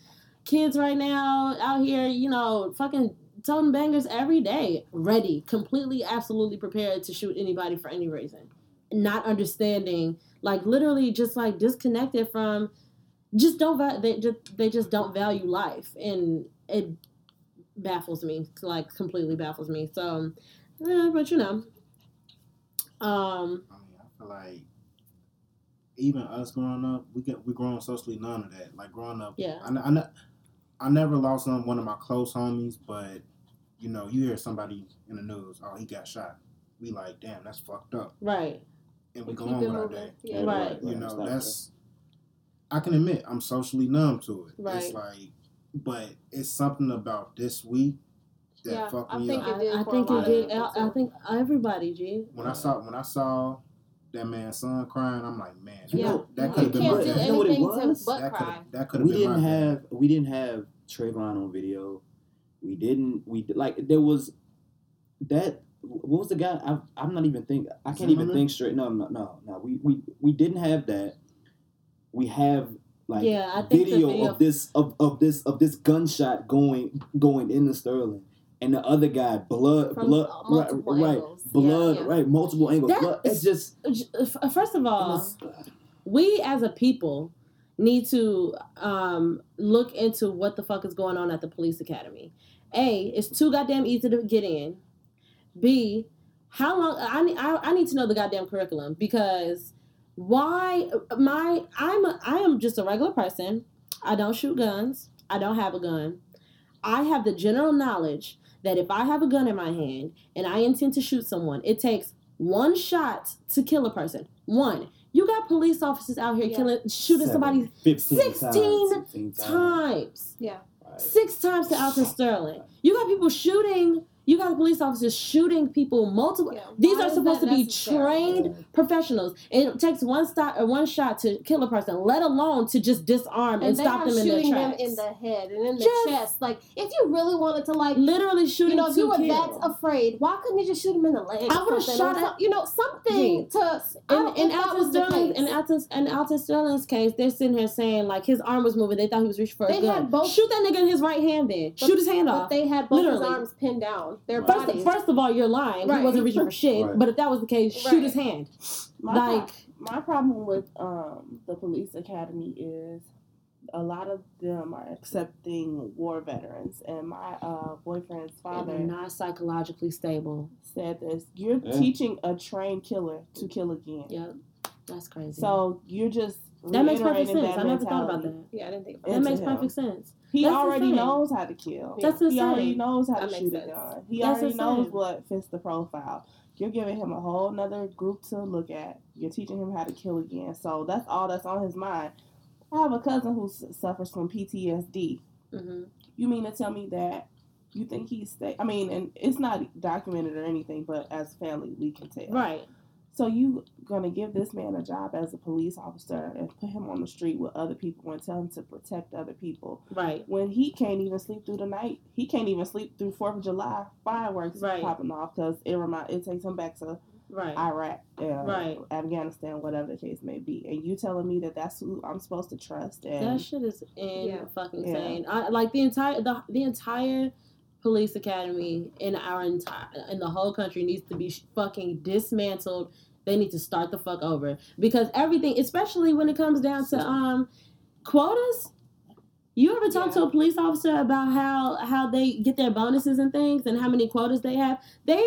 kids right now out here you know fucking toting bangers every day ready completely absolutely prepared to shoot anybody for any reason not understanding like literally just like disconnected from just don't they just they just don't value life and it baffles me like completely baffles me so eh, but you know um
I mean, I feel like even us growing up, we get we grown socially none of that. Like growing up,
Yeah.
I, I, ne- I never lost some one of my close homies, but you know, you hear somebody in the news, oh, he got shot. We like, damn, that's fucked up,
right
and we
We
go on
it
with our day.
Yeah.
Right.
You know,
exactly.
that's. I can admit I'm socially numb to it.
Right.
It's like, but it's something about this week that
Yeah,
fucked
I
me
think
up.
it did
I, I think it did I, I think everybody G
when I saw when I saw that man's son crying, I'm like, man, that,
Yeah.
that
You
could have been my
do
You know what it was?
that
cry.
could that could have
we
been
didn't
my
have we didn't have Trayvon on video. We didn't we like there was that what was the guy I, I'm not even think I can't even think straight no no no no we we we didn't have that we have like
Yeah, I think
video,
video-
of this of, of this of this gunshot going going into Sterling and the other guy blood
From
blood
uh,
right, right
angles. Yeah,
blood
yeah.
right multiple angles blood, it's just
first of all
was-
we as a people need to um, look into what the fuck is going on at the police academy. A, it's too goddamn easy to get in. B, how long? I need I, I need to know the goddamn curriculum because why my I'm a, I am just a regular person. I don't shoot guns. I don't have a gun. I have the general knowledge that if I have a gun in my hand and I intend to shoot someone, it takes one shot to kill a person. One. You got police officers out here
Yeah.
killing, shooting somebody
15
16
times, 16
times,
Yeah.
Right.
six times to Alton Sterling. You got people shooting. You got police officers shooting people multiple.
Yeah,
These are supposed to be trained professionals. It takes one stop or one shot to kill a person, let alone to just disarm and,
And
stop them in their
shooting them in the head and in the
Just-
chest. Like, if you really wanted to, like,
Literally shooting
you know, if you were
kill.
that afraid, why couldn't you just shoot him in the leg?
I
something? Or
shot at-
you know, something
Gee.
to. I
in,
don't
in
think that
Alton
was
Sterling,
case.
in Alton, in Alton Sterling's case, they're sitting here saying like his arm was moving. They thought he was reaching for a
They
gun.
had both-
Shoot that nigga in his right hand. Then
But-
shoot his hand
But
off.
they had both
Literally.
his arms pinned down. Their
First,
bodies.
first of all, you're lying. He wasn't reaching for shit.
Right.
But if that was the case, shoot
Right.
his hand.
My pro-
Like,
my problem with um the police academy is a lot of them are accepting war veterans and my uh boyfriend's father
they're not psychologically stable.
said this you're
Yeah.
teaching a trained killer to kill again
Yep, that's crazy.
so you're just
that makes perfect sense. I never thought about that.
yeah, I didn't think about
That
into
makes
him.
perfect sense.
He
That's
already knows how to kill.
That's
he already knows how
That
to
makes
shoot a gun. He
That's
already knows what fits the profile. You're giving him a whole nother group to look at. You're teaching him how to kill again. So that's all that's on his mind. I have a cousin who suffers from ptsd
hmm
You mean to tell me that you think he's stay? I mean, and it's not documented or anything, but as family, we can tell.
Right.
So you gonna give this man a job as a police officer and put him on the street with other people and tell him to protect other people
Right.
when he can't even sleep through the night? He can't even sleep through Fourth of July fireworks
Right.
popping off because it remind it takes him back to
Right.
Iraq, uh,
Right.
Afghanistan, whatever the case may be. And you telling me that that's who I'm supposed to trust? And that
shit is in
Yeah.
fucking
Yeah.
insane. I like the entire the the entire police academy in our entire in the whole country needs to be fucking dismantled they need to start the fuck over because everything, especially when it comes down to um quotas. You ever talk to a police officer about how how they get their bonuses and things and how many quotas they have? They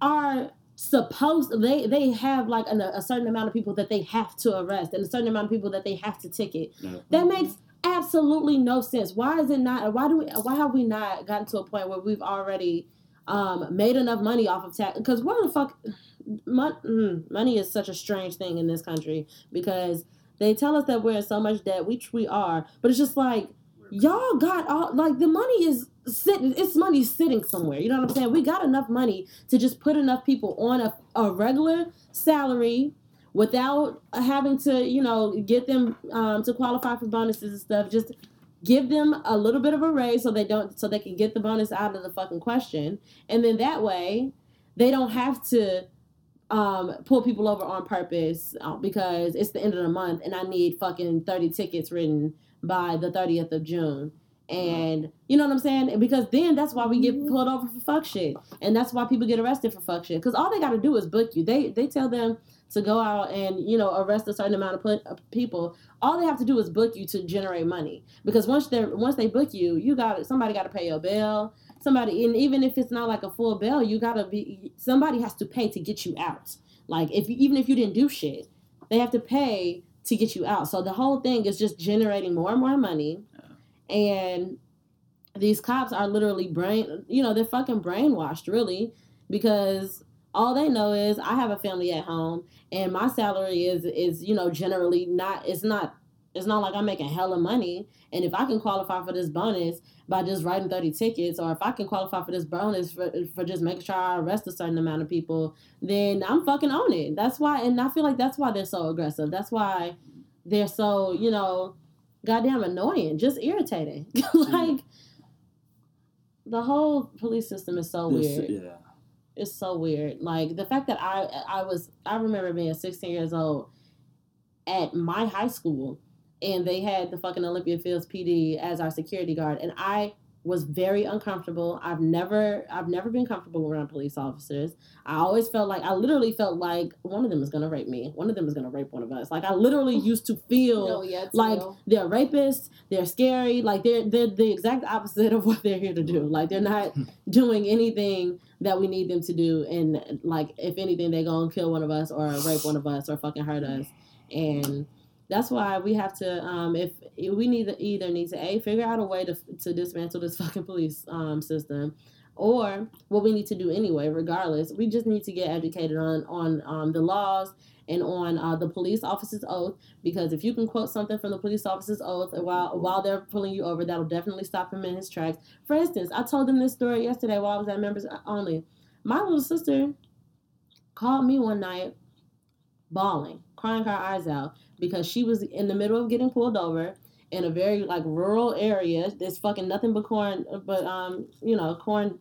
are supposed they they have like an, a certain amount of people that they have to arrest and a certain amount of people that they have to ticket.
Yeah.
That makes absolutely no sense. Why is it not? Why do we? Why have we not gotten to a point where we've already um, made enough money off of tax? Because where the fuck mon- mm, money is such a strange thing in this country because they tell us that we're in so much debt, which we are, but it's just like y'all got all like the money is sitting it's money sitting somewhere you know what i'm saying we got enough money to just put enough people on a, a regular salary without having to you know get them um, to qualify for bonuses and stuff just give them a little bit of a raise so they don't so they can get the bonus out of the fucking question and then that way they don't have to um, pull people over on purpose uh, because it's the end of the month and i need fucking 30 tickets written by the 30th of June. And you know what I'm saying? Because then that's why we get pulled over for fuck shit. And that's why people get arrested for fuck shit. Because all they got to do is book you. They they tell them to go out and you know arrest a certain amount of people. All they have to do is book you to generate money. Because once they once they book you, you got somebody got to pay your bill. Somebody and even if it's not like a full bill, you got to be somebody has to pay to get you out. Like if you, even if you didn't do shit, they have to pay to get you out. So the whole thing is just generating more and more money. And these cops are literally brain, you know, they're fucking brainwashed really because all they know is I have a family at home and my salary is is, you know, generally not it's not it's not like I'm making hella money. And if I can qualify for this bonus by just writing 30 tickets, or if I can qualify for this bonus for, for just making sure I arrest a certain amount of people, then I'm fucking on it. That's why, and I feel like that's why they're so aggressive. That's why they're so, you know, goddamn annoying, just irritating. like, mm. the whole police system is so weird
yeah.
It's so weird. Like the fact that I I was I remember being 16 years old at my high school and they had the fucking Olympia Fields PD as our security guard and I was very uncomfortable. I've never I've never been comfortable around police officers. I always felt like I literally felt like one of them is gonna rape me. One of them is gonna rape one of us. Like I literally oh. used to feel
No, yeah,
like
real.
they're rapists, they're scary, like they're they're the exact opposite of what they're here to do. Like they're not doing anything that we need them to do and like if anything they're gonna kill one of us or rape one of us or fucking hurt us. And that's why we have to um if we need to either need to a figure out a way to to dismantle this fucking police um system or what we need to do anyway regardless we just need to get educated on on um, the laws and on uh, the police officer's oath because if you can quote something from the police officer's oath while while they're pulling you over that'll definitely stop him in his tracks. For instance i told them this story yesterday while i was at members only. My little sister called me one night bawling crying her eyes out because she was in the middle of getting pulled over in a very like rural area. There's fucking nothing but corn but um you know corn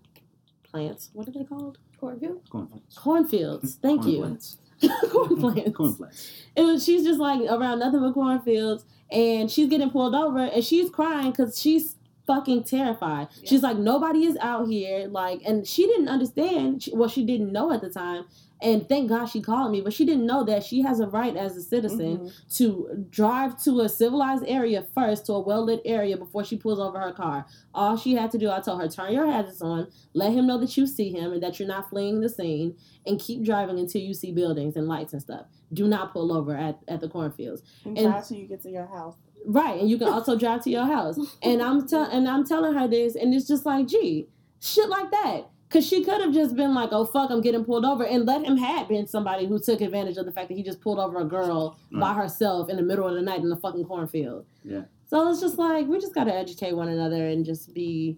plants. What are they called?
Cornfield?
Cornflakes.
cornfields. Thank you
Cornflakes. Cornflakes.
it was she's just like around nothing but cornfields and she's getting pulled over and she's crying because she's fucking terrified
Yeah.
she's like nobody is out here like and she didn't understand she, well she didn't know at the time and thank god she called me but she didn't know that she has a right as a citizen
Mhm.
to drive to a civilized area first to a well-lit area before she pulls over her car all she had to do i told her turn your hazards on let him know that you see him and that you're not fleeing the scene and keep driving until you see buildings and lights and stuff do not pull over at, at the cornfields
And
And-
drive till you get to your house.
Right, and you can also drive to your house. And I'm tell and I'm telling her this, and it's just like, gee, shit like that. Cause she could have just been like, "Oh fuck, I'm getting pulled over," and let him had been somebody who took advantage of the fact that he just pulled over a girl by herself in the middle of the night in the fucking cornfield.
Yeah.
So it's just like we just gotta educate one another and just be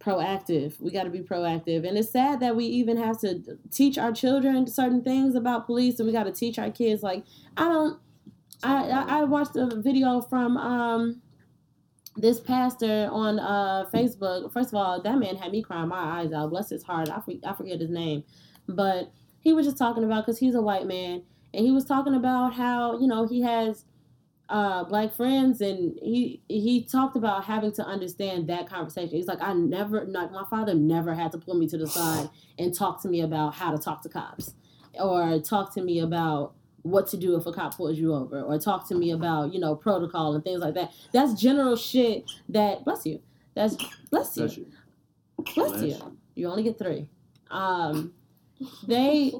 proactive. We gotta be proactive, and it's sad that we even have to teach our children certain things about police, and we gotta teach our kids. Like I don't. I, I I watched a video from um this pastor on uh Facebook. First of all, that man had me crying my eyes out. Bless his heart. I, I forget his name, but he was just talking about because he's a white man, and he was talking about how you know he has uh black friends, and he he talked about having to understand that conversation. He's like, I never, like my father never had to pull me to the side and talk to me about how to talk to cops or talk to me about what to do if a cop pulls you over or talk to me about you know protocol and things like that. That's general shit that bless you. That's bless you.
Bless you.
bless
Bless.
You you only get three. Um they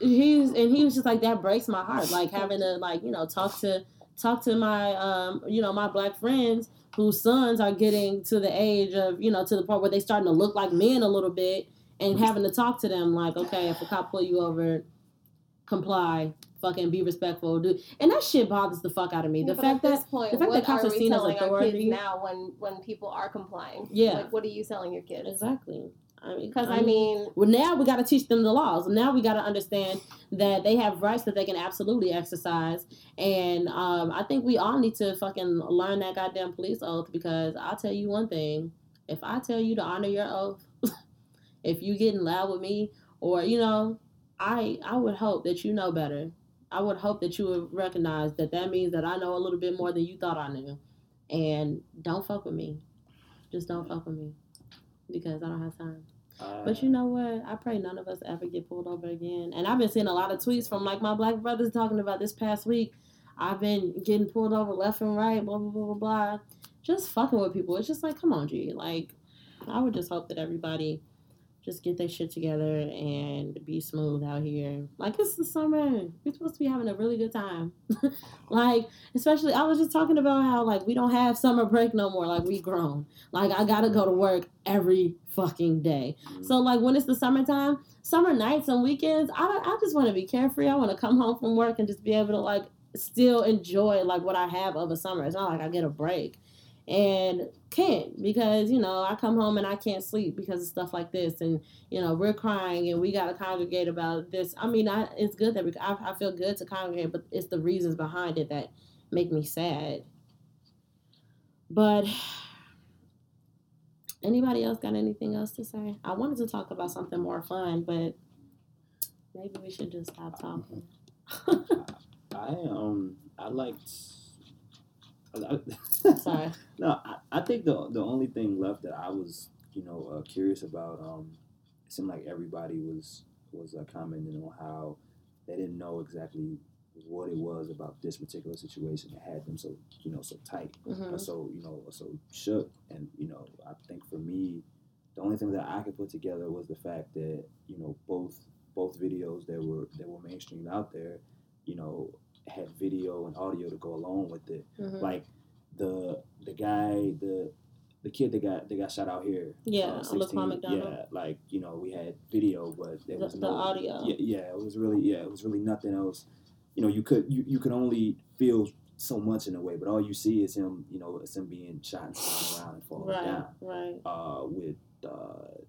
he's and he was just like that breaks my heart. Like having to like you know talk to talk to my um you know my black friends whose sons are getting to the age of you know to the point where they starting to look like men a little bit and having to talk to them like okay if a cop pull you over comply fucking be respectful dude. and that shit bothers the fuck out of me the
But
fact that
point,
the fact that cops
are
seen as authority-
now when when people are complying?
Yeah.
Like, what are you telling your kids?
exactly I mean,
Because I mean,
Well, now we got to teach them the laws. Now we got to understand that they have rights that they can absolutely exercise. And um, I think we all need to fucking learn that goddamn police oath because I'll tell you one thing: if I tell you to honor your oath, if you getting loud with me, or you know, I I would hope that you know better. I would hope that you would recognize that that means that I know a little bit more than you thought I knew. And don't fuck with me. Just don't fuck with me because I don't have time.
Uh,
But you know what? I pray none of us ever get pulled over again. And I've been seeing a lot of tweets from like my black brothers talking about this past week. I've been getting pulled over left and right, blah blah blah blah blah. Just fucking with people. It's just like, come on, G. Like, I would just hope that everybody just get their shit together and be smooth out here. Like it's the summer. We're supposed to be having a really good time. like, especially I was just talking about how like we don't have summer break no more. Like we grown. Like I gotta go to work every fucking day.
mm,
So like when it's the summertime, summer nights and weekends, I don't, I just want to be carefree. I want to come home from work and just be able to like still enjoy like what I have of a summer. It's not like I get a break and can't because you know I come home and I can't sleep because of stuff like this and you know we're crying and we got to congregate about this. I mean, I it's good that we I, I feel good to congregate, but it's the reasons behind it that make me sad. But Anybody else got anything else to say? I wanted to talk about something more fun, but maybe we should just stop talking.
I um I liked. I,
Sorry.
no, I, I think the the only thing left that I was you know uh, curious about um it seemed like everybody was was uh, commenting on how they didn't know exactly what it was about this particular situation that had them so you know so tight
hmm
or so you know so shook and you know i think for me the only thing that i could put together was the fact that you know both both videos that were that were mainstream out there you know had video and audio to go along with it
hmm
like the the guy the the kid that got that got shot out here
Yeah,
uh,
Laquan
16,
McDonald.
yeah like you know we had video but there
The-
was
the
no
audio.
yeah, yeah it was really yeah it was really nothing else you know you could you, you could only feel so much in a way but all you see is him you know it's him being shot and around and falling
Right,
down
right.
uh with uh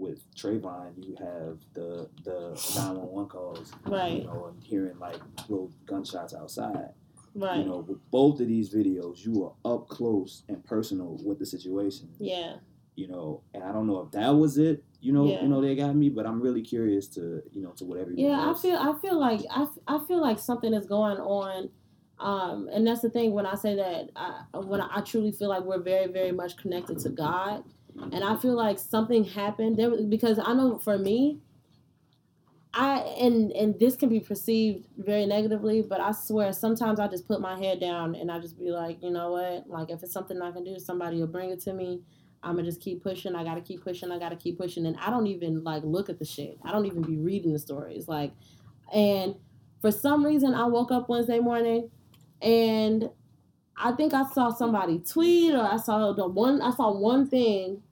with Trayvon, you have the the nine one one calls,
Right.
You know, and hearing like little gunshots outside.
Right.
You know, with both of these videos, you are up close and personal with the situation.
yeah.
You know, and I don't know if that was it. You know,
Yeah.
you know they got me, but I'm really curious to you know to whatever.
Yeah, I feel I feel like I, f- I feel like something is going on. Um, and that's the thing when I say that I, when I, I truly feel like we're very very much connected to God, and I feel like something happened there because I know for me, I and and this can be perceived very negatively, but I swear sometimes I just put my head down and I just be like, you know what, like if it's something I can do, somebody will bring it to me. I'm gonna just keep pushing. I gotta keep pushing. I gotta keep pushing. And I don't even like look at the shit. I don't even be reading the stories. Like, and for some reason, I woke up Wednesday morning, and I think I saw somebody tweet or I saw the one. I saw one thing,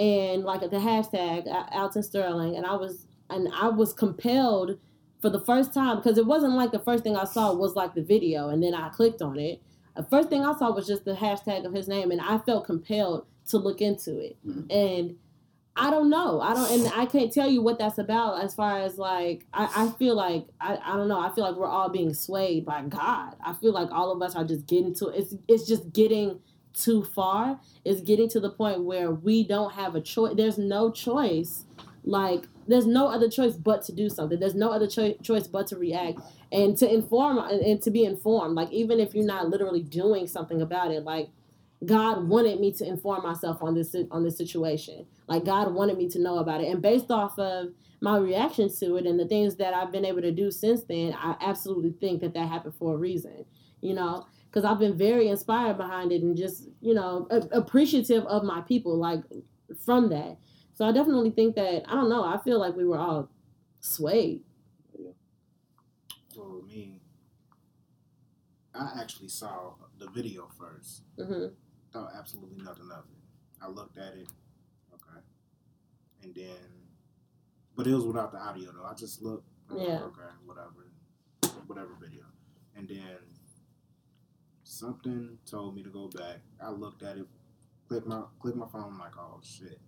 and like the hashtag uh, Alton Sterling, and I was and I was compelled for the first time because it wasn't like the first thing I saw was like the video, and then I clicked on it. The first thing I saw was just the hashtag of his name, and I felt compelled to look into it.
Mhm.
And I don't know. I don't, and I can't tell you what that's about. As far as like, I, I feel like I, I don't know. I feel like we're all being swayed by God. I feel like all of us are just getting to it's it's just getting too far. is getting to the point where we don't have a choice. There's no choice. Like there's no other choice but to do something. There's no other cho- choice but to react and to inform and, to be informed. Like even if you're not literally doing something about it, like God wanted me to inform myself on this on this situation. Like God wanted me to know about it, and based off of my reactions to it and the things that I've been able to do since then, I absolutely think that that happened for a reason. You know, because I've been very inspired behind it and just you know a- appreciative of my people like from that. So I definitely think that I don't know. I feel like we were all swayed.
For me, I actually saw the video first.
hmm
Thought absolutely nothing of it. I looked at it, okay, and then, but it was without the audio though. I just looked,
Yeah.
okay, whatever, whatever video, and then something told me to go back. I looked at it, click my click my phone, I'm like, oh shit.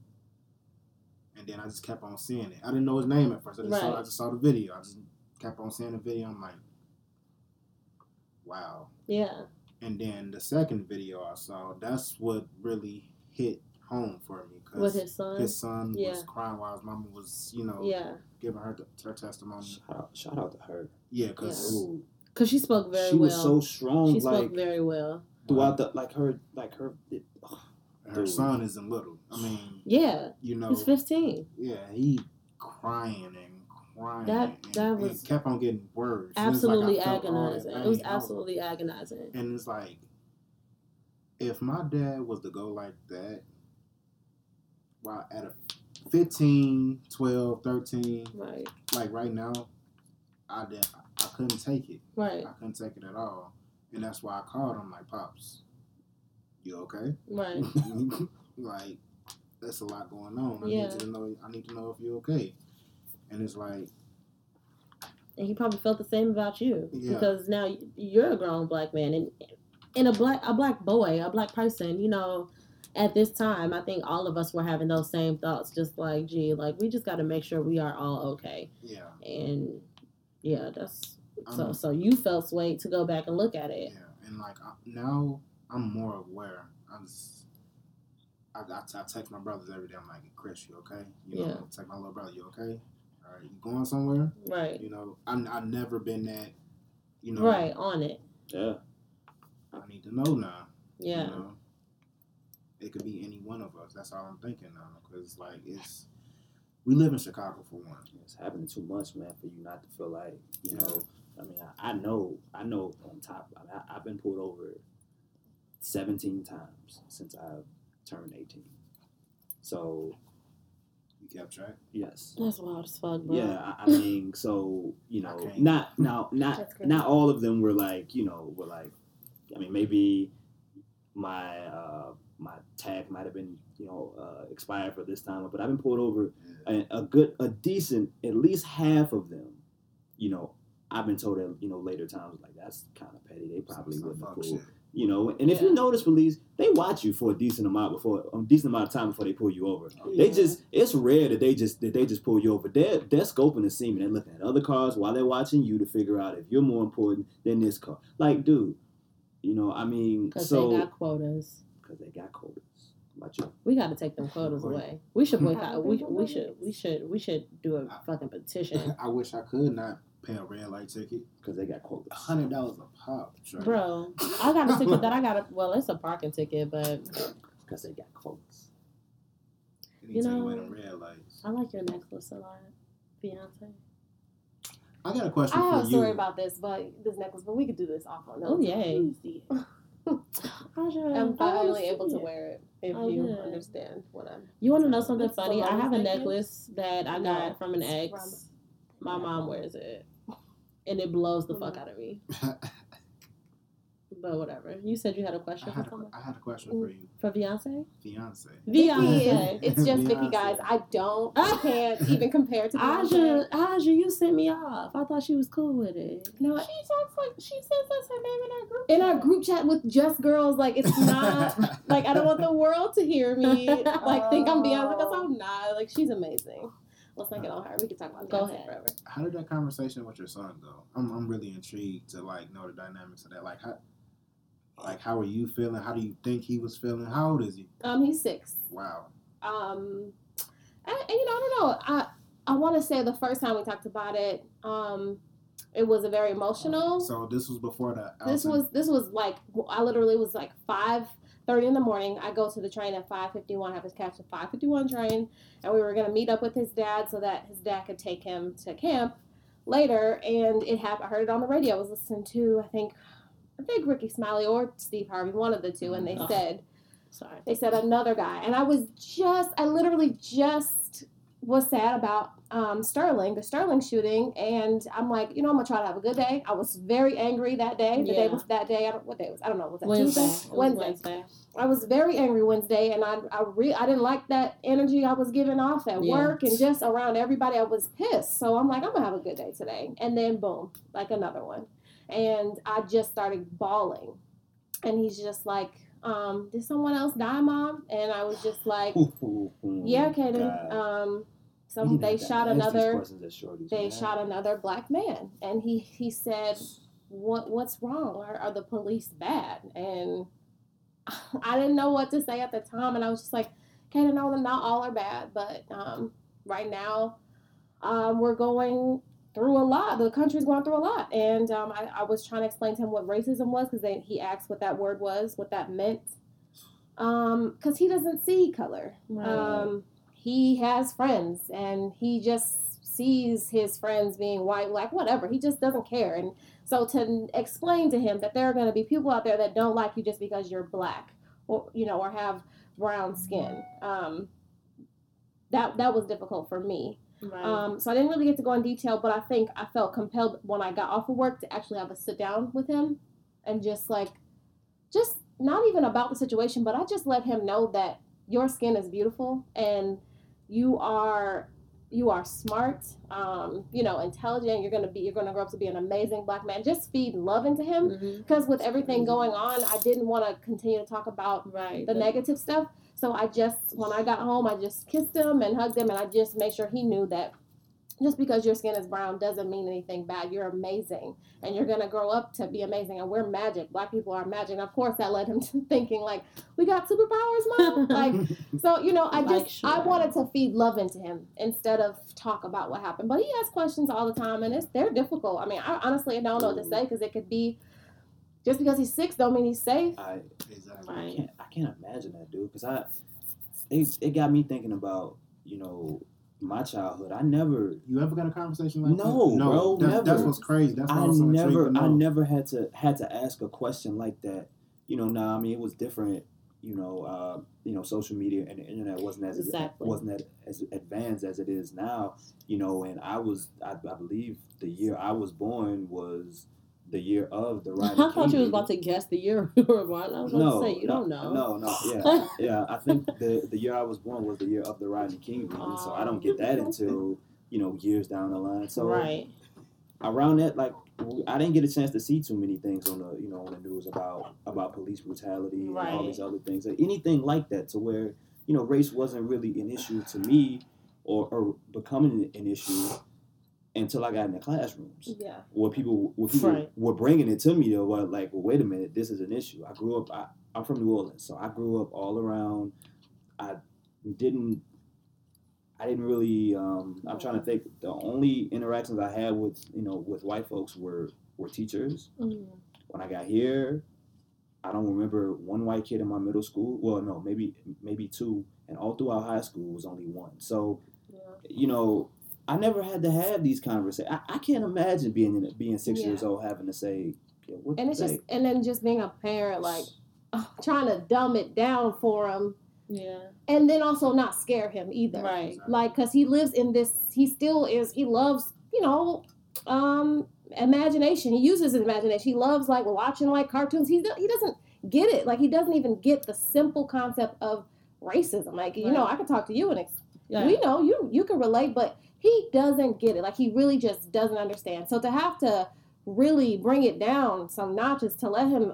And then I just kept on seeing it. I didn't know his name at first. I just, saw,
Right.
I just saw the video. I just kept on seeing the video. I'm like, wow.
Yeah.
And then the second video I saw, that's what really hit home for me
With
because
his son.
his son
Yeah.
was crying while his mama was, you know,
yeah.
giving her her testimony.
Shout out, shout out to her.
Yeah, because
Ooh,
Because she spoke very
she
well.
She was so strong,
she
like
spoke very well.
throughout the like her like her. It,
her
Dude.
son isn't little. I mean,
Yeah.
you know,
He's 15.
yeah, he crying and crying.
That-
and,
that
and
was
kept on getting words. And it's like
Absolutely
felt all that
agonizing. It was
I
absolutely agonizing.
And it's like, if my dad was to go like that, while at a 15, 12, 13,
Right.
like right now, I did, I couldn't take it.
Right.
I couldn't take it at all. And that's why I called him like, Pops, you okay?
Right.
like, that's a lot going on. I
Yeah.
need to know I need to know if you're okay. And it's like,
And he probably felt the same about you
Yeah.
because now you're a grown black man and and a black a black boy, a black person. You know, at this time, I think all of us were having those same thoughts. Just like, gee, like we just got to make sure we are all okay.
yeah.
And yeah, that's so.
I'm-
So you felt swayed to go back and look at it.
Yeah, and like I, now I'm more aware. I'm just, I, I, I text my brothers every day. I'm like, Chris, you okay? You know,
Yeah.
text my little brother, you okay? All right, you going somewhere?
Right.
You know, I I've never been that. You know,
Right on it.
yeah,
I need to know now.
Yeah.
You know, it could be any one of us. That's all I'm thinking now, because like it's. We live in Chicago for one.
it's happening too much, man, for you not to feel like you know. I mean, I, I know, I know. On top, I, mean, I, I've been pulled over seventeen times since I turned eighteen. So
You kept track.
yes,
That's wild as fuck, bro.
Yeah, I, I mean, so you know,
Okay.
not now, not not all of them were like, you know, were like. I mean, maybe my uh, my tag might have been, you know, uh, expired for this time, but I've been pulled over a, a good, a decent, at least half of them. You know, I've been told that you know later times like that's kind of petty. They probably
Some
wouldn't have
fuck
You know, and if
Yeah.
you notice police, they watch you for a decent amount before a decent amount of time before they pull you over. They just it's rare that they just that they just pull you over. They're they're scoping the scene and they're looking at other cars while they're watching you to figure out if you're more important than this car. Like, dude, you know, I mean,
Because
so
they got quotas.
Because they got quotas. About you,
We got to take them quotas
Boy.
away. We should boycott. We,
they
we should we should we should do a fucking petition,
I wish I could not pay a red light ticket.
because they got quotas.
Hundred dollars a pop. Trey.
bro. I got a ticket that I got. A, well, it's a parking ticket, but
Because they got quotas.
You need
You
to take
know-
away them red lights.
I like your necklace a lot, Beyonce.
I got a question
I
for
have a
you.
story about this, but this necklace, but we could do this off on
Oh
another
yay!
I'm finally able to wear it if
Oh,
you
good.
understand what I'm.
You want to know something
What's the
funny? I have a
lowest
necklace that I got
No,
from an
it's
ex. My mom wears it, and it blows the fuck out of me. But whatever. You said you had a question for
had, a,
someone
I had a question for you,
for Beyonce.
Viance.
Vicky
Beyonce.
it's just Vicky, guys. I don't, I ah! can't even compare to Beyonce.
Aja, Aja, you sent me off. I thought she was cool with it.
No,
She talks like she says that's her name in our group.
in our group chat with just girls, like it's not like I don't want the world to hear me like think I'm Beyonce because I'm not. Like she's amazing. Let's not get on her. We can talk about
Go ahead.
forever.
How did that conversation with your son go? I'm, I'm really intrigued to like know the dynamics of that. Like how, like how are you feeling? How do you think he was feeling? How old is he?
Um, he's six.
Wow.
um and, and, you know i don't know i i want to say the first time we talked about it um it was a very emotional
So this was before the.
this was this was like i literally was like five thirty in the morning. I go to the train at five fifty one. Have to catch the five fifty one train, and we were gonna meet up with his dad so that his dad could take him to camp later. And it happened. I heard it on the radio. I was listening to I think I think Rickey Smiley or Steve Harvey, one of the two, and they
Oh.
said
Sorry.
they said another guy, and I was just I literally just was sad about um, Sterling, the Sterling shooting, and I'm like, you know, I'm gonna try to have a good day. I was very angry that day. The day was that day. I don't what day was I don't know. Was that
Wednesday.
Tuesday?
It was
Wednesday.
Wednesday.
I was very angry Wednesday, and I I re- I didn't like that energy I was giving off at
Yeah.
work and just around everybody. I was pissed, so I'm like, I'm gonna have a good day today, and then boom, like another one, and I just started bawling, and he's just like, um, did someone else die, mom? And I was just like, yeah, Kaden. Um,
We
some
didn't
they shot another they
man.
shot another black man and he he said what what's wrong are, are the police bad and i didn't know what to say at the time and i was just like okay no not all are bad but um, right now um, we're going through a lot the country's going through a lot and um, I, I was trying to explain to him what racism was because he asked what that word was what that meant because he doesn't see color
Right.
um, he has friends and he just sees his friends being white, black, whatever. He just doesn't care. And so to explain to him that there are going to be people out there that don't like you just because you're black or, you know, or have brown skin. Um, that, that was difficult for me.
Right.
Um, so I didn't really get to go in detail, but I think I felt compelled when I got off of work to actually have a sit down with him and just like, just not even about the situation, but I just let him know that your skin is beautiful and you are you are smart, um, you know, intelligent. You're gonna be you're gonna grow up to be an amazing black man. Just feed love into him because with everything going on, I didn't want to continue to talk about
Right.
the negative stuff. So I just, when I got home, I just kissed him and hugged him, and I just made sure he knew that just because your skin is brown doesn't mean anything bad. You're amazing, and you're gonna grow up to be amazing. And we're magic. Black people are magic. And of course, that led him to thinking like, we got superpowers, mom. like, so you know, I just I wanted to feed love into him instead of talk about what happened. But he asks questions all the time, and it's they're difficult. I mean, I honestly don't know what to mm. say because it could be. Just because he's six don't mean he's safe.
I,
Exactly.
I can't I can't imagine that, dude. Because I, it, it got me thinking about you know my childhood. I never
You ever got a conversation like
No,
that?
No, bro,
That's, that's what's crazy. That's what
I
I'm
never I never had to had to ask a question like that. You know, nah, I mean it was different. You know, uh, you know, social media and the internet wasn't as
Exactly.
wasn't that as advanced as it is now. You know, and I was I, I believe the year I was born was the year of the
I thought
King
you was about to guess the year you were born. I was about
no,
to say you
no,
don't know.
No, no, yeah, yeah. I think the the year I was born was the year of the Rodney King movie, so I don't get that until you know years down the line. So
right.
around that, like I didn't get a chance to see too many things on the you know on the news about about police brutality and all these other things, or anything like that, to where you know race wasn't really an issue to me or, or becoming an issue until I got in the classrooms
Yeah.
where people where people
Right.
were bringing it to me though were like well wait a minute this is an issue i grew up I, i'm from new orleans so i grew up all around i didn't i didn't really um, i'm trying to think the only interactions i had with you know with white folks were were teachers
Mm-hmm.
when i got here i don't remember one white kid in my middle school well no maybe maybe two and all throughout high school was only one so you know, I never had to have these conversations. I, I can't imagine being in, being six
Yeah.
years old having to say, "Yeah, what
and it's
say?"
just and then just being a parent like trying to dumb it down for him
Yeah.
and then also not scare him either
Right.
like because he lives in this he still is he loves you know um imagination he uses his imagination he loves like watching like cartoons he, he doesn't get it like he doesn't even get the simple concept of racism like you know i could talk to you and ex-
Yeah.
we know you you can relate but he doesn't get it like he really just doesn't understand so to have to really bring it down some notches to let him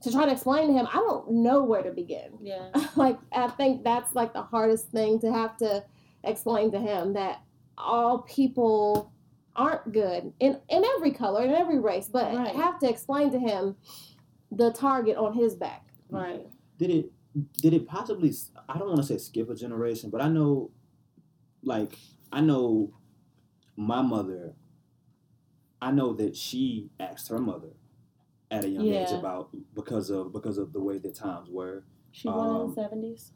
to try to explain to him i don't know where to begin
yeah.
like i think that's like the hardest thing to have to explain to him that all people aren't good in in every color in every race but
Right.
have to explain to him the target on his back
Right.
did it did it possibly I don't want to say skip a generation but i know like i know my mother i know that she asked her mother at a young age about because of because of the way the times were.
She born in
Um,
the seventies.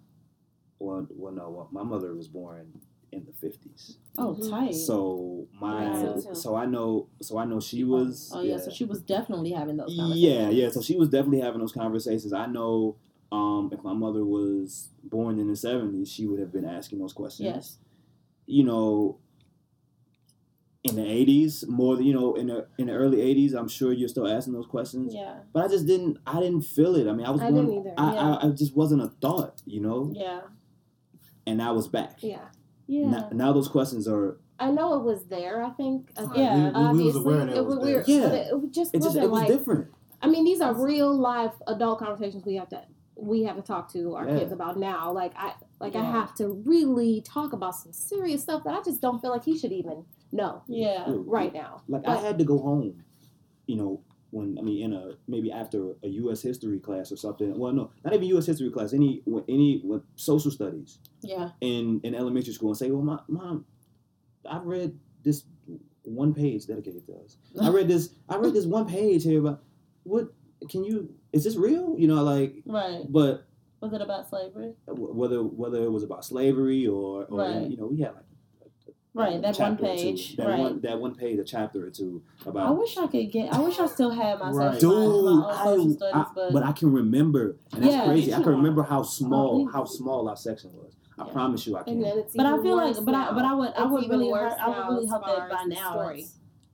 Well, well, no, well, my mother was born in the fifties,
Oh,
Mhm.
tight.
so my
Right.
so I know so I know she was.
oh yeah, so she was definitely having those.
Yeah, yeah. So she was definitely having those conversations. I know um, if my mother was born in the seventies, she would have been asking those questions.
Yes.
You know, in the eighties, more than you know, in the in the early eighties, I'm sure you're still asking those questions.
Yeah.
But I just didn't. I didn't feel it. I mean, I was
I
born.
didn't either,
I,
yeah.
I, I just wasn't a thought. You know,
Yeah.
and I was back.
Yeah.
Yeah.
Now, now those questions are.
I know it was there. I think. I think
Yeah,
we, we, we
obviously,
aware
it
it was
was
there.
weird.
Yeah.
but it, it just
It just
wasn't
it was
like.
different.
I mean, these are real life adult conversations we have to we have to talk to our
Yeah.
kids about now. Like I like I have to really talk about some serious stuff that I just don't feel like he should even know
Yeah.
right now.
Like I had to go home, you know, when I mean in a maybe after a U.S. history class or something. Well, no, not even U.S. history class. Any any when social studies
Yeah.
in in elementary school and say, "Well, my mom, I read this one page dedicated to us. I read this. I read this one page here about what can you? Is this real? You know, like,
Right.
but
Was it about slavery?
Uh, whether whether it was about slavery or or
Right.
you know, we had like
Right. That one
chapter or two.
page.
that
Right.
one that one page, a chapter or two about
I wish I could get. I wish I still had my
Right.
Dude,
my, my own
I,
social studies,
I-
but,
but I can remember, and that's
Yeah,
crazy. I can remember how small,
Oh,
how small our section was. I
Yeah.
promise you, I
And
can.
then it's
but I
even
feel like,
worse
but I, but I
now.
would, I would really,
worse
hope, I would really
as
hope that by now
story.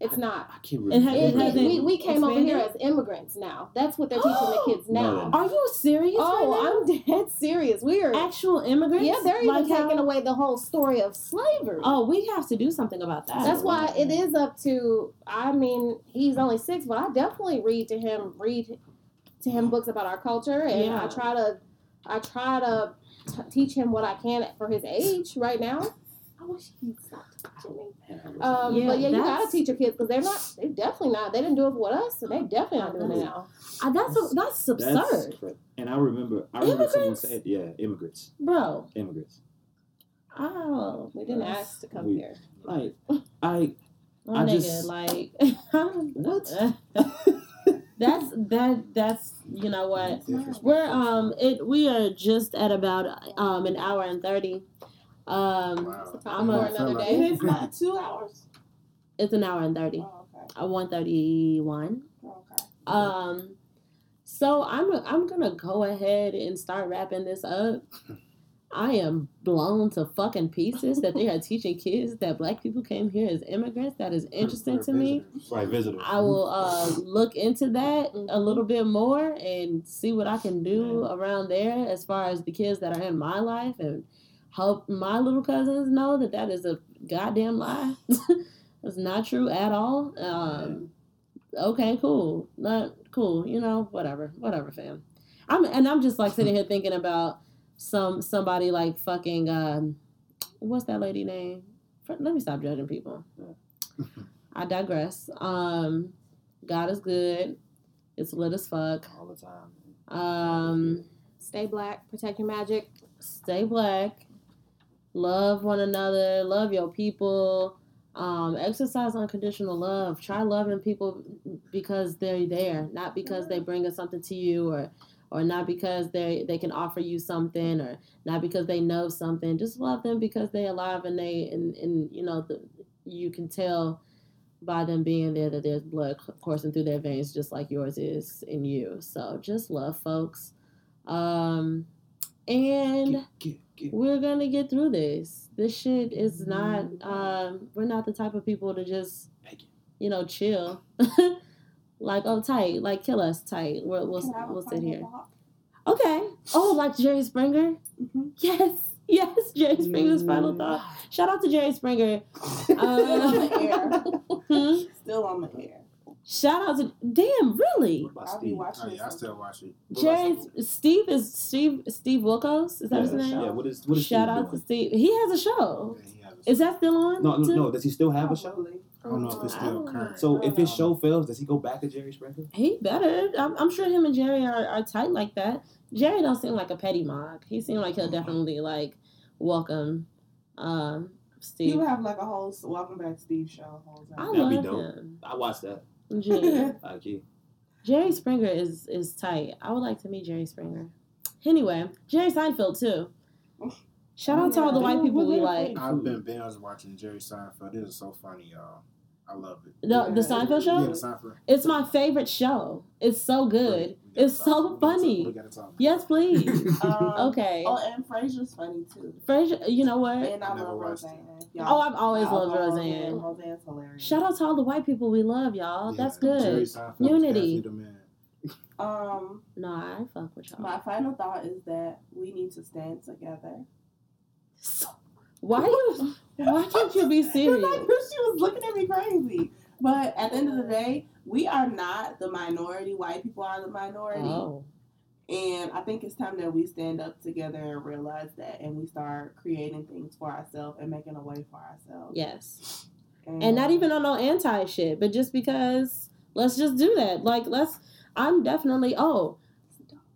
It's.
It's not.
I can
It has-
It-
it
remember.
we, we, we came over here as immigrants now. That's what they're teaching the kids now.
No.
Are you serious?
Oh,
right
I'm dead serious. We are.
actual immigrants.
Yeah, they're even
Like how-
taking away the whole story of slavery.
Oh, we have to do something about that.
That's why it is up to. I mean, he's only six, but I definitely read to him, read to him books about our culture, and
Yeah.
I try to, I try to t- teach him what I can for his age right now. I wish he'd stop touching. Um,
Yeah,
but yeah, you gotta teach your kids because they're not. They definitely not. They didn't do it with us, so they definitely not doing it now.
Uh, that's a, that's absurd,
That's and I remember, I remember someone said, "Yeah, immigrants,
bro.
immigrants."
Oh,
We didn't
that's-
ask to come
We-
here.
Like, I
My
I
nigga,
just-
like
what?
that's that that's you know what we're um it we are just at about um an hour and thirty um
Wow.
I'm
For
a-
another day.
It's not two hours.
it's an hour and thirty
Oh, okay.
uh, one thirty one
Okay.
um so I'm I'm gonna go ahead and start wrapping this up. I am blown to fucking pieces that they are teaching kids that black people came here as immigrants. That is interesting to me.
Right, visitors.
I will uh, look into that a little bit more and see what I can do around there as far as the kids that are in my life and help my little cousins know that that is a goddamn lie. It's not true at all. Um, okay, cool. Not cool. You know, whatever, whatever, fam. I'm and I'm just like sitting here thinking about some somebody like fucking um, what's that lady name? Let me stop judging people. I digress. Um, God is good. It's lit as fuck.
all the time.
Um,
Stay black, protect your magic.
stay black. Love one another. Love your people. Um, exercise unconditional love. Try loving people because they're there, not because they bring us something to you, or or not because they they can offer you something, or not because they know something. Just love them because they're alive and they and and you know the, you can tell by them being there that there's blood coursing through their veins just like yours is in you. So just love folks. Um and
Get, get.
We're gonna get through this. This shit is not um we're not the type of people to just
Make
you know chill. like oh tight, like kill us tight. We'll we'll,
Can I have a
we'll sit here.
thought?
Okay. Oh, like Jerry Springer?
Mhm.
Yes. Yes, Jerry Springer's final thought. Shout out to Jerry Springer.
Still on the air.
Hmm?
Still on the air.
Shout out to damn, really?
I'll be watching
Oh, yeah, I still watch it.
Jerry
Steve?
Steve is Steve Steve Wilkos. Is that his name?
Yeah, what is what is
Shout
Steve
out to? Steve. He has a show.
Yeah, he has a
Is that still on?
No, no, no. Does he still have a show?
I don't know if it's still current.
So if his show fails, does he go back to Jerry Springer?
He better. I'm, I'm sure him and Jerry are, are tight like that. Jerry don't seem like a petty mog. He seemed like he'll definitely like welcome um Steve.
He
Steve.
would have like a whole Welcome Back Steve show. Whole
I
time.
That'd be
love
dope.
him.
I watched that.
Gee.
Like he,
Jerry Springer is is tight. I would like to meet Jerry Springer. Anyway, Jerry Seinfeld too. Shout out to all the white people we like.
I've been binge watching Jerry Seinfeld. It is so funny, y'all. I love it.
The the Seinfeld show.
Yeah, the Seinfeld.
It's my favorite show. It's so good.
Great. We gotta
It's so
we
funny.
We talk.
Yes, please.
Um,
Okay.
Oh, and Frasier's funny too.
Frasier, you know what?
And I
Never
love Roseanne.
Oh, I've always
I
loved
love
Roseanne.
Roseanne's hilarious.
Shout out to all the white people we love, y'all.
Yeah,
That's good.
Seinfeld
Unity.
definitely the man.
Um,
No, I fuck with y'all.
my final thought is that we need to stand together.
Why you? Why can't you be serious?
knew she was looking at me crazy. But at the end of the day, we are not the minority. White people are the minority.
Oh,
And I think it's time that we stand up together and realize that and we start creating things for ourselves and making a way for ourselves.
yes. And not even on no anti shit, but just because let's just do that. Like let's. I'm definitely. Oh,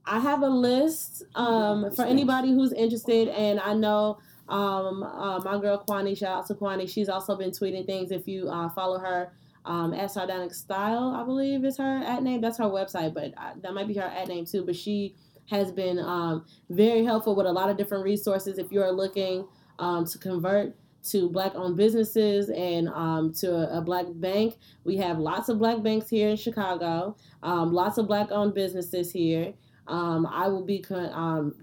I have a list um, for anybody who's interested, and I know um, uh, my girl Kwani. Shout out to Kwani. She's also been tweeting things. If you uh, follow her um, at Sardonic Style, I believe is her at name. That's her website, but uh, that might be her at name too. But she has been um, very helpful with a lot of different resources. If you're looking um, to convert to black owned businesses and um, to a, a black bank, we have lots of black banks here in Chicago. Um, lots of black owned businesses here. Um, I will be con- um,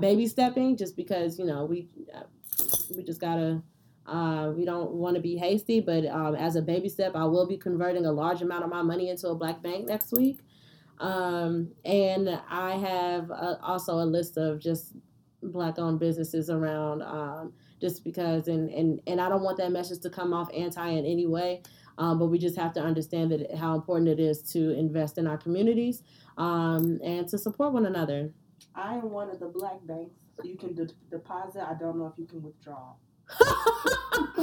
baby stepping just because you know we uh, we just gotta uh, we don't want to be hasty, but um, as a baby step, I will be converting a large amount of my money into a black bank next week. Um, and I have uh also a list of just black owned businesses around um, just because and, and and I don't want that message to come off anti in any way. Um, but we just have to understand that how important it is to invest in our communities um, and to support one another.
I am one of the black banks. You can de- deposit. I don't know if you can withdraw.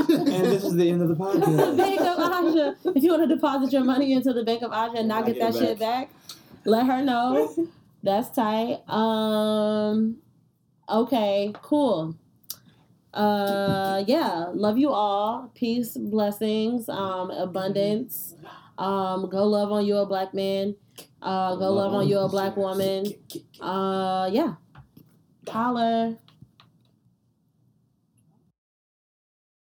And this is the end of the podcast.
Bank of Aja. If you want to deposit your money into the Bank of Aja and not get that shit back, let her know. That's tight. Um, okay, cool. Uh, yeah, love you all. Peace, blessings, um, abundance. Um, go love on you, a black man. Uh, go love on you, a black woman. Uh, yeah. Holler.